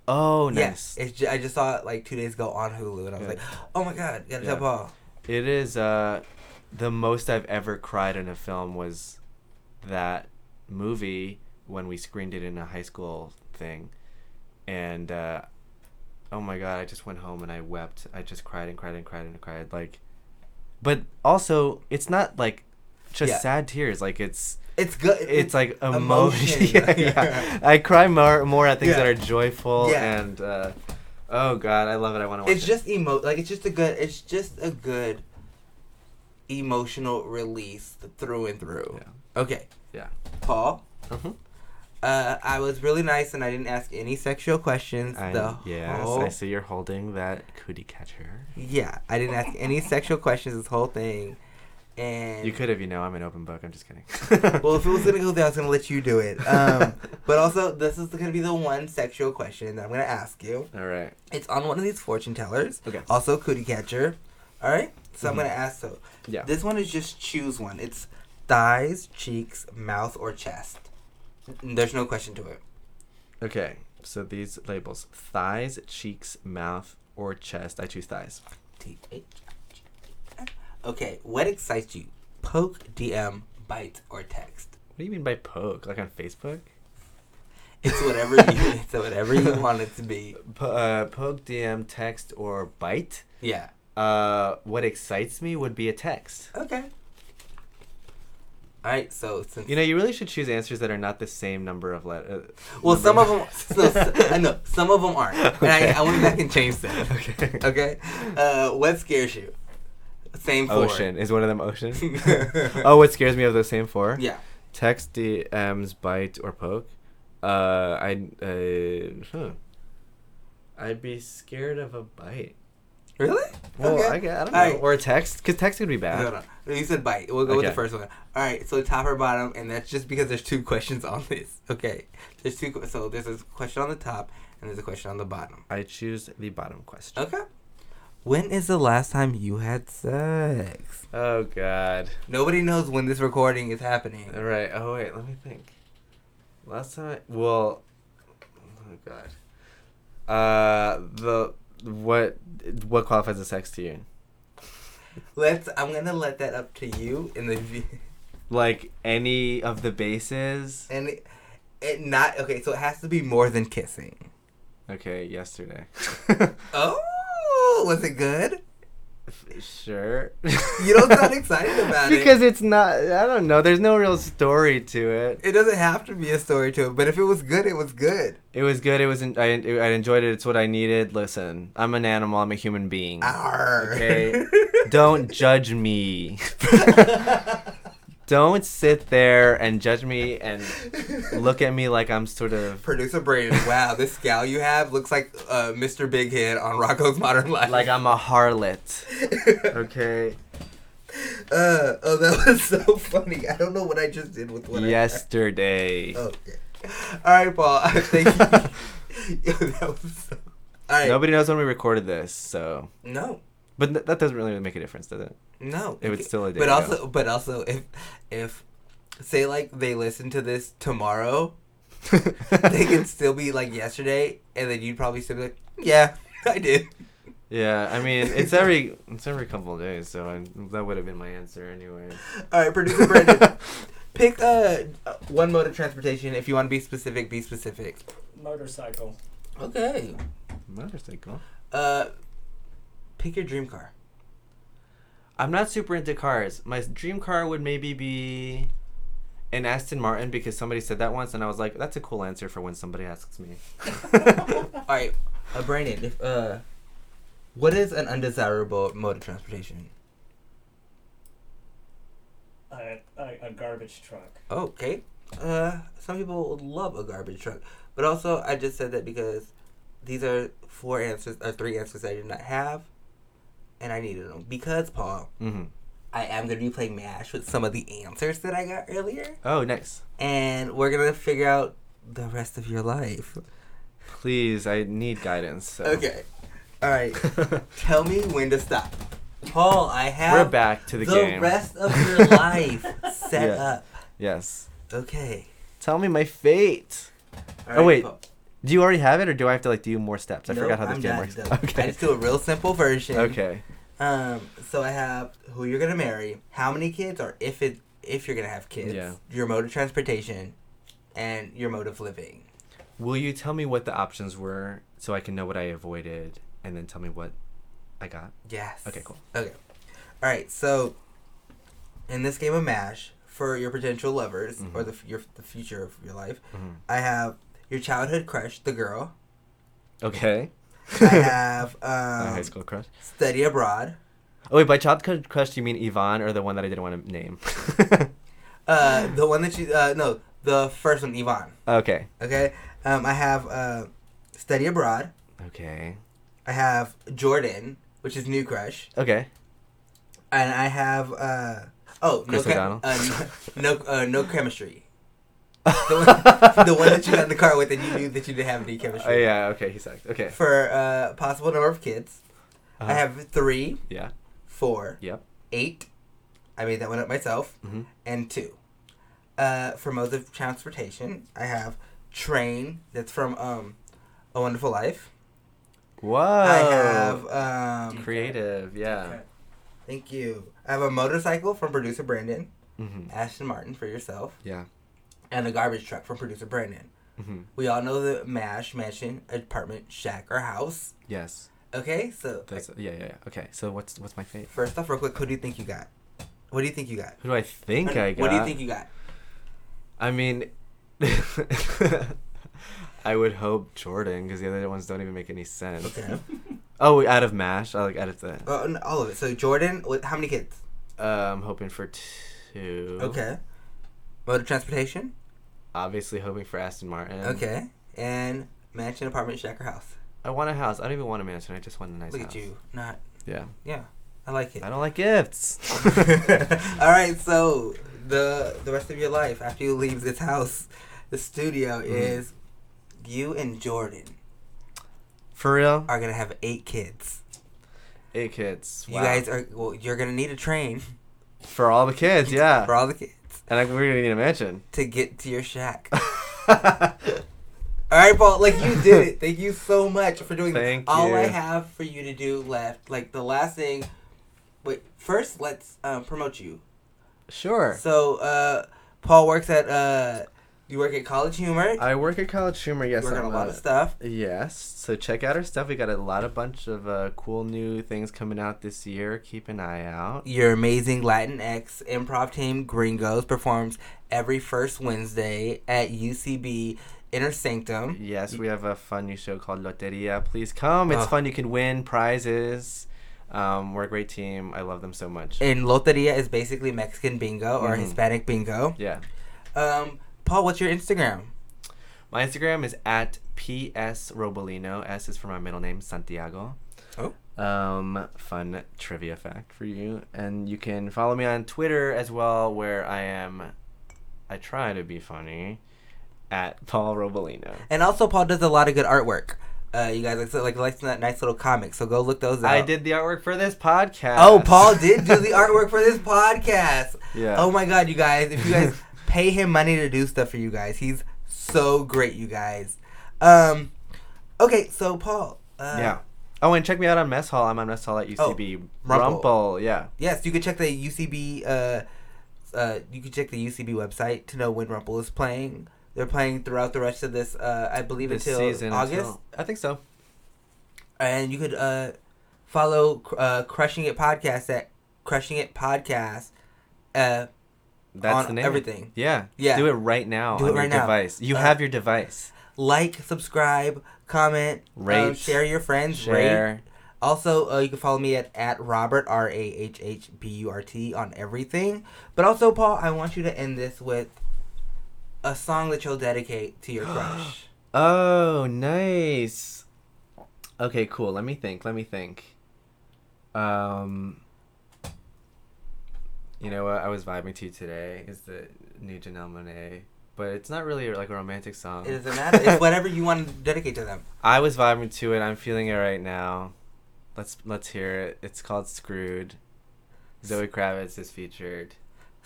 Oh, Yes, nice. it's ju- I just saw it like two days ago on Hulu, and I was Yeah. like, oh my god, gotta tell Paul. It is uh the most I've ever cried in a film was that movie when we screened it in a high school thing. And uh oh my god, I just went home and I wept. I just cried and cried and cried and cried like but also it's not like just Yeah. sad tears like it's It's good. it's like emotion. yeah, yeah. I cry more more at things Yeah. that are joyful Yeah. and uh oh god, I love it. I want to watch it's it. just emo like it's just a good it's just a good emotional release through and through. Yeah. Okay. Yeah. Paul, Mhm. Uh, I was really nice and I didn't ask any sexual questions. I, the yes, whole, I see you're holding that cootie catcher. Yeah, I didn't ask any sexual questions this whole thing, and You could have, you know. I'm an open book. I'm just kidding. Well, if it was gonna go there, I was gonna let you do it. Um, but also, this is gonna be the one sexual question that I'm gonna ask you. All right. It's on one of these fortune tellers. Okay. Also, cootie catcher. All right. So I'm Mhm. gonna ask. So Yeah. this one is just choose one. It's thighs, cheeks, mouth, or chest. There's no question to it. Okay. So these labels: thighs, cheeks, mouth, or chest. I choose thighs. T H. Okay. What excites you? Poke, DM, bite, or text. What do you mean by poke? Like on Facebook? It's whatever you. it's whatever you want it to be. Po- uh, poke, DM, text, or bite. Yeah. Uh, what excites me would be a text. Okay. All right. So since You know, you really should choose answers that are not the same number of letters. Well, some of them. So, I know some of them aren't, and Okay. I, I went back and changed them. Okay. Okay. Uh, what scares you? Same four. Ocean is one of them. Ocean. oh, what scares me of those same four? Yeah. Text, DMs, bite, or poke. Uh, I uh, huh. I'd be scared of a bite. Really? Well, okay. I, I don't know. Right. Or a text, because text could be bad. No, no, no. You said bite. We'll go with the first one. All right. So top or bottom, and that's just because there's two questions on this. Okay. There's two. So there's a question on the top, and there's a question on the bottom. I choose the bottom question. Okay. When is the last time you had sex? Oh God. Nobody knows when this recording is happening. All right. Oh wait, let me think. Last time, I, well, oh God. Uh, the what what qualifies as sex to you? Let's. I'm gonna let that up to you in the. Like any of the bases? And it, it not okay. So it has to be more than kissing. Okay, yesterday. Oh, was it good? Sure. You don't sound excited about it. because it's not. I don't know. There's no real story to it. It doesn't have to be a story to it, but if it was good, it was good. It was good. It was. I, I enjoyed it. It's what I needed. Listen, I'm an animal. I'm a human being. Arr. Okay. Don't judge me. Don't sit there and judge me and look at me like I'm sort of Producer Brandon, wow, this gal you have looks like uh, Mr. Big Head on Rocko's Modern Life. like I'm a harlot. Okay. uh, oh, that was so funny. I don't know what I just did with what Yesterday. I. Okay. All right, Paul. Thank you. Yo, that was so. All right. Nobody knows when we recorded this, so. No. But th- that doesn't really make a difference, does it? No. It would still a day But ago. also, but also, if if say like they listen to this tomorrow, they can still be like yesterday, and then you'd probably still be like, yeah, I did. Yeah, I mean it's every it's every couple of days, so I, that would have been my answer anyway. All right, producer Brandon, pick uh one mode of transportation. If you want to be specific, be specific. Motorcycle. Okay. Motorcycle. Uh, pick your dream car. I'm not super into cars. My dream car would maybe be an Aston Martin because somebody said that once, and I was like, "That's a cool answer for when somebody asks me." All right, uh, Brandon. If uh, what is an undesirable mode of transportation? A, a, a garbage truck. Okay. Uh, some people would love a garbage truck, but also I just said that because these are four answers or three answers I did not have, and I needed them because Paul, hmm I am gonna be playing Mash with some of the answers that I got earlier, Oh, nice. and we're gonna figure out the rest of your life. Please, I need guidance. So. Okay. All right. Tell me when to stop. Paul, I have We're back to the, the game. rest of your life set Yeah. up. Yes. Okay. Tell me my fate. All Oh, wait. Paul. Do you already have it, or do I have to like do more steps? I Nope, forgot how this I'm game works. Okay. I just do a real simple version. Okay. Um, so I have who you're gonna marry, how many kids, or if it if you're gonna have kids, Yeah. your mode of transportation, and your mode of living. Will you tell me what the options were so I can know what I avoided, and then tell me what I got? Yes. Okay, cool. Okay. All right. So, in this game of Mash, for your potential lovers or Mhm. the your the future of your life, Mhm. I have your childhood crush, the girl. Okay. I have My high um, school crush. study abroad. Oh wait, by childhood crush, you mean Yvonne or the one that I didn't want to name? Uh, the one that you uh no, the first one, Yvonne. okay. Okay. Um, I have uh, study abroad. Okay. I have Jordan, which is new crush, Okay. and I have uh oh Chris no O'Donnell. uh, no no, uh, no chemistry. The one, the one that you got in the car with, and you knew that you didn't have any chemistry. Oh yeah. Okay. He sucked. Okay. For uh, possible number of kids, I Uh-huh. have three, Yeah. four, Yep. eight. I made that one up myself, Mhm. and two. Uh, for modes of transportation, I have train. That's from um, A Wonderful Life. Whoa. I have um, creative. Yeah. Okay. thank you. I have a motorcycle from producer Brandon. Mhm. Aston Martin for yourself, Yeah. And a garbage truck from producer Brandon. Mhm. We all know the MASH mansion, apartment, shack, or house. Yes. Okay, so That's yeah, yeah, yeah. Okay. So what's what's my fate? first off, real quick, who do you think you got? What do you think you got? Who do I think I got? What do you think you got? I mean, I would hope Jordan because the other ones don't even make any sense. Okay. Oh, out of Mash, I like out of the. Uh, all of it. So Jordan, what, how many kids? Uh, I'm hoping for two. Okay. Mode of transportation. Obviously, hoping for Aston Martin. Okay. And mansion, apartment, shack, or house. I want a house. I don't even want a mansion. I just want a nice Look house. at you. Not. Yeah. Yeah. I like it. I don't like gifts. All right, so the the rest of your life after you leave this house, the studio Mm-hmm. is you and Jordan For real? are gonna have eight kids. Eight kids. You guys are well. You're gonna need a train For all the kids, yeah. for all the kids and I, we're gonna need a mansion. to get to your shack. All right, Paul. Like you did it. Thank you so much for doing Thank this. All I have for you to do left, like the last thing. Wait, first let's um, promote you. sure. So, uh, Paul works at uh, you work at College Humor. I work at College Humor. Yes, work on a lot of stuff. Yes. So check out our stuff. We got a lot of bunch of uh, cool new things coming out this year. Keep an eye out. Your amazing Latinx improv team, Gringos, performs every first Wednesday at UCB Inner Sanctum. Yes, we have a fun new show called Loteria. Please come. It's Oh. fun. You can win prizes. Um, we're a great team. I love them so much. And Loteria is basically Mexican bingo or Mhm. Hispanic bingo. Yeah. Um, Paul, what's your Instagram? My Instagram is at ps robalino. S is for my middle name Santiago. Oh. Um, fun trivia fact for you, and you can follow me on Twitter as well, where I am. I try to be funny, at Paul Robalino. And also, Paul does a lot of good artwork. Uh, you guys like like like that nice little comic, so go look those out. I did the artwork for this podcast. Oh, Paul did do the artwork for this podcast. Yeah. Oh my god, you guys! If you guys pay him money to do stuff for you guys, he's so great, you guys. Um, okay, so Paul. Uh, yeah. Oh, and check me out on Mess Hall. I'm on Mess Hall at UCB. Rumple. Rumple. Yeah. Yes, you can check the UCB. Uh, uh, you can check the UCB website to know when Rumple is playing. They're playing throughout the rest of this. Uh, I believe This until season. August. until- I think so. and you could uh, follow uh, Crushing It podcast at Crushing It podcast. Uh, That's on the name. everything. Yeah. Yeah. Do it right now Do on it right your now. device. You Uh, have your device. like, subscribe, comment, Rate. um, share your friends, rate. Share. Also, uh, you can follow me at, at Robert R A H H B U R T on everything. But also, Paul, I want you to end this with a song that you'll dedicate to your crush. Oh, nice. Okay, cool. Let me think. Let me think. Um, you know what? I was vibing to today. Is the new Janelle Monáe, but it's not really like a romantic song. it doesn't matter. It's whatever you want to dedicate to them. I was vibing to it. I'm feeling it right now. Let's let's hear it. It's called Screwed. Zoe Kravitz is featured.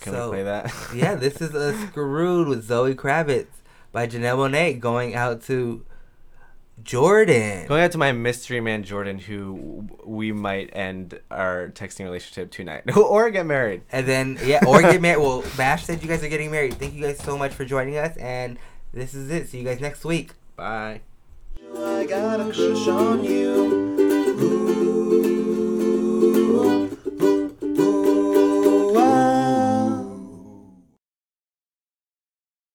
Can So, we play that? yeah, this is a Screwed with Zoe Kravitz by Janelle Monáe going out to Jordan. Going out to my mystery man Jordan, who we might end our texting relationship tonight, or get married. And then yeah, or get married. Well, Bash said you guys are getting married. Thank you guys so much for joining us, and this is it. See you guys next week. Bye.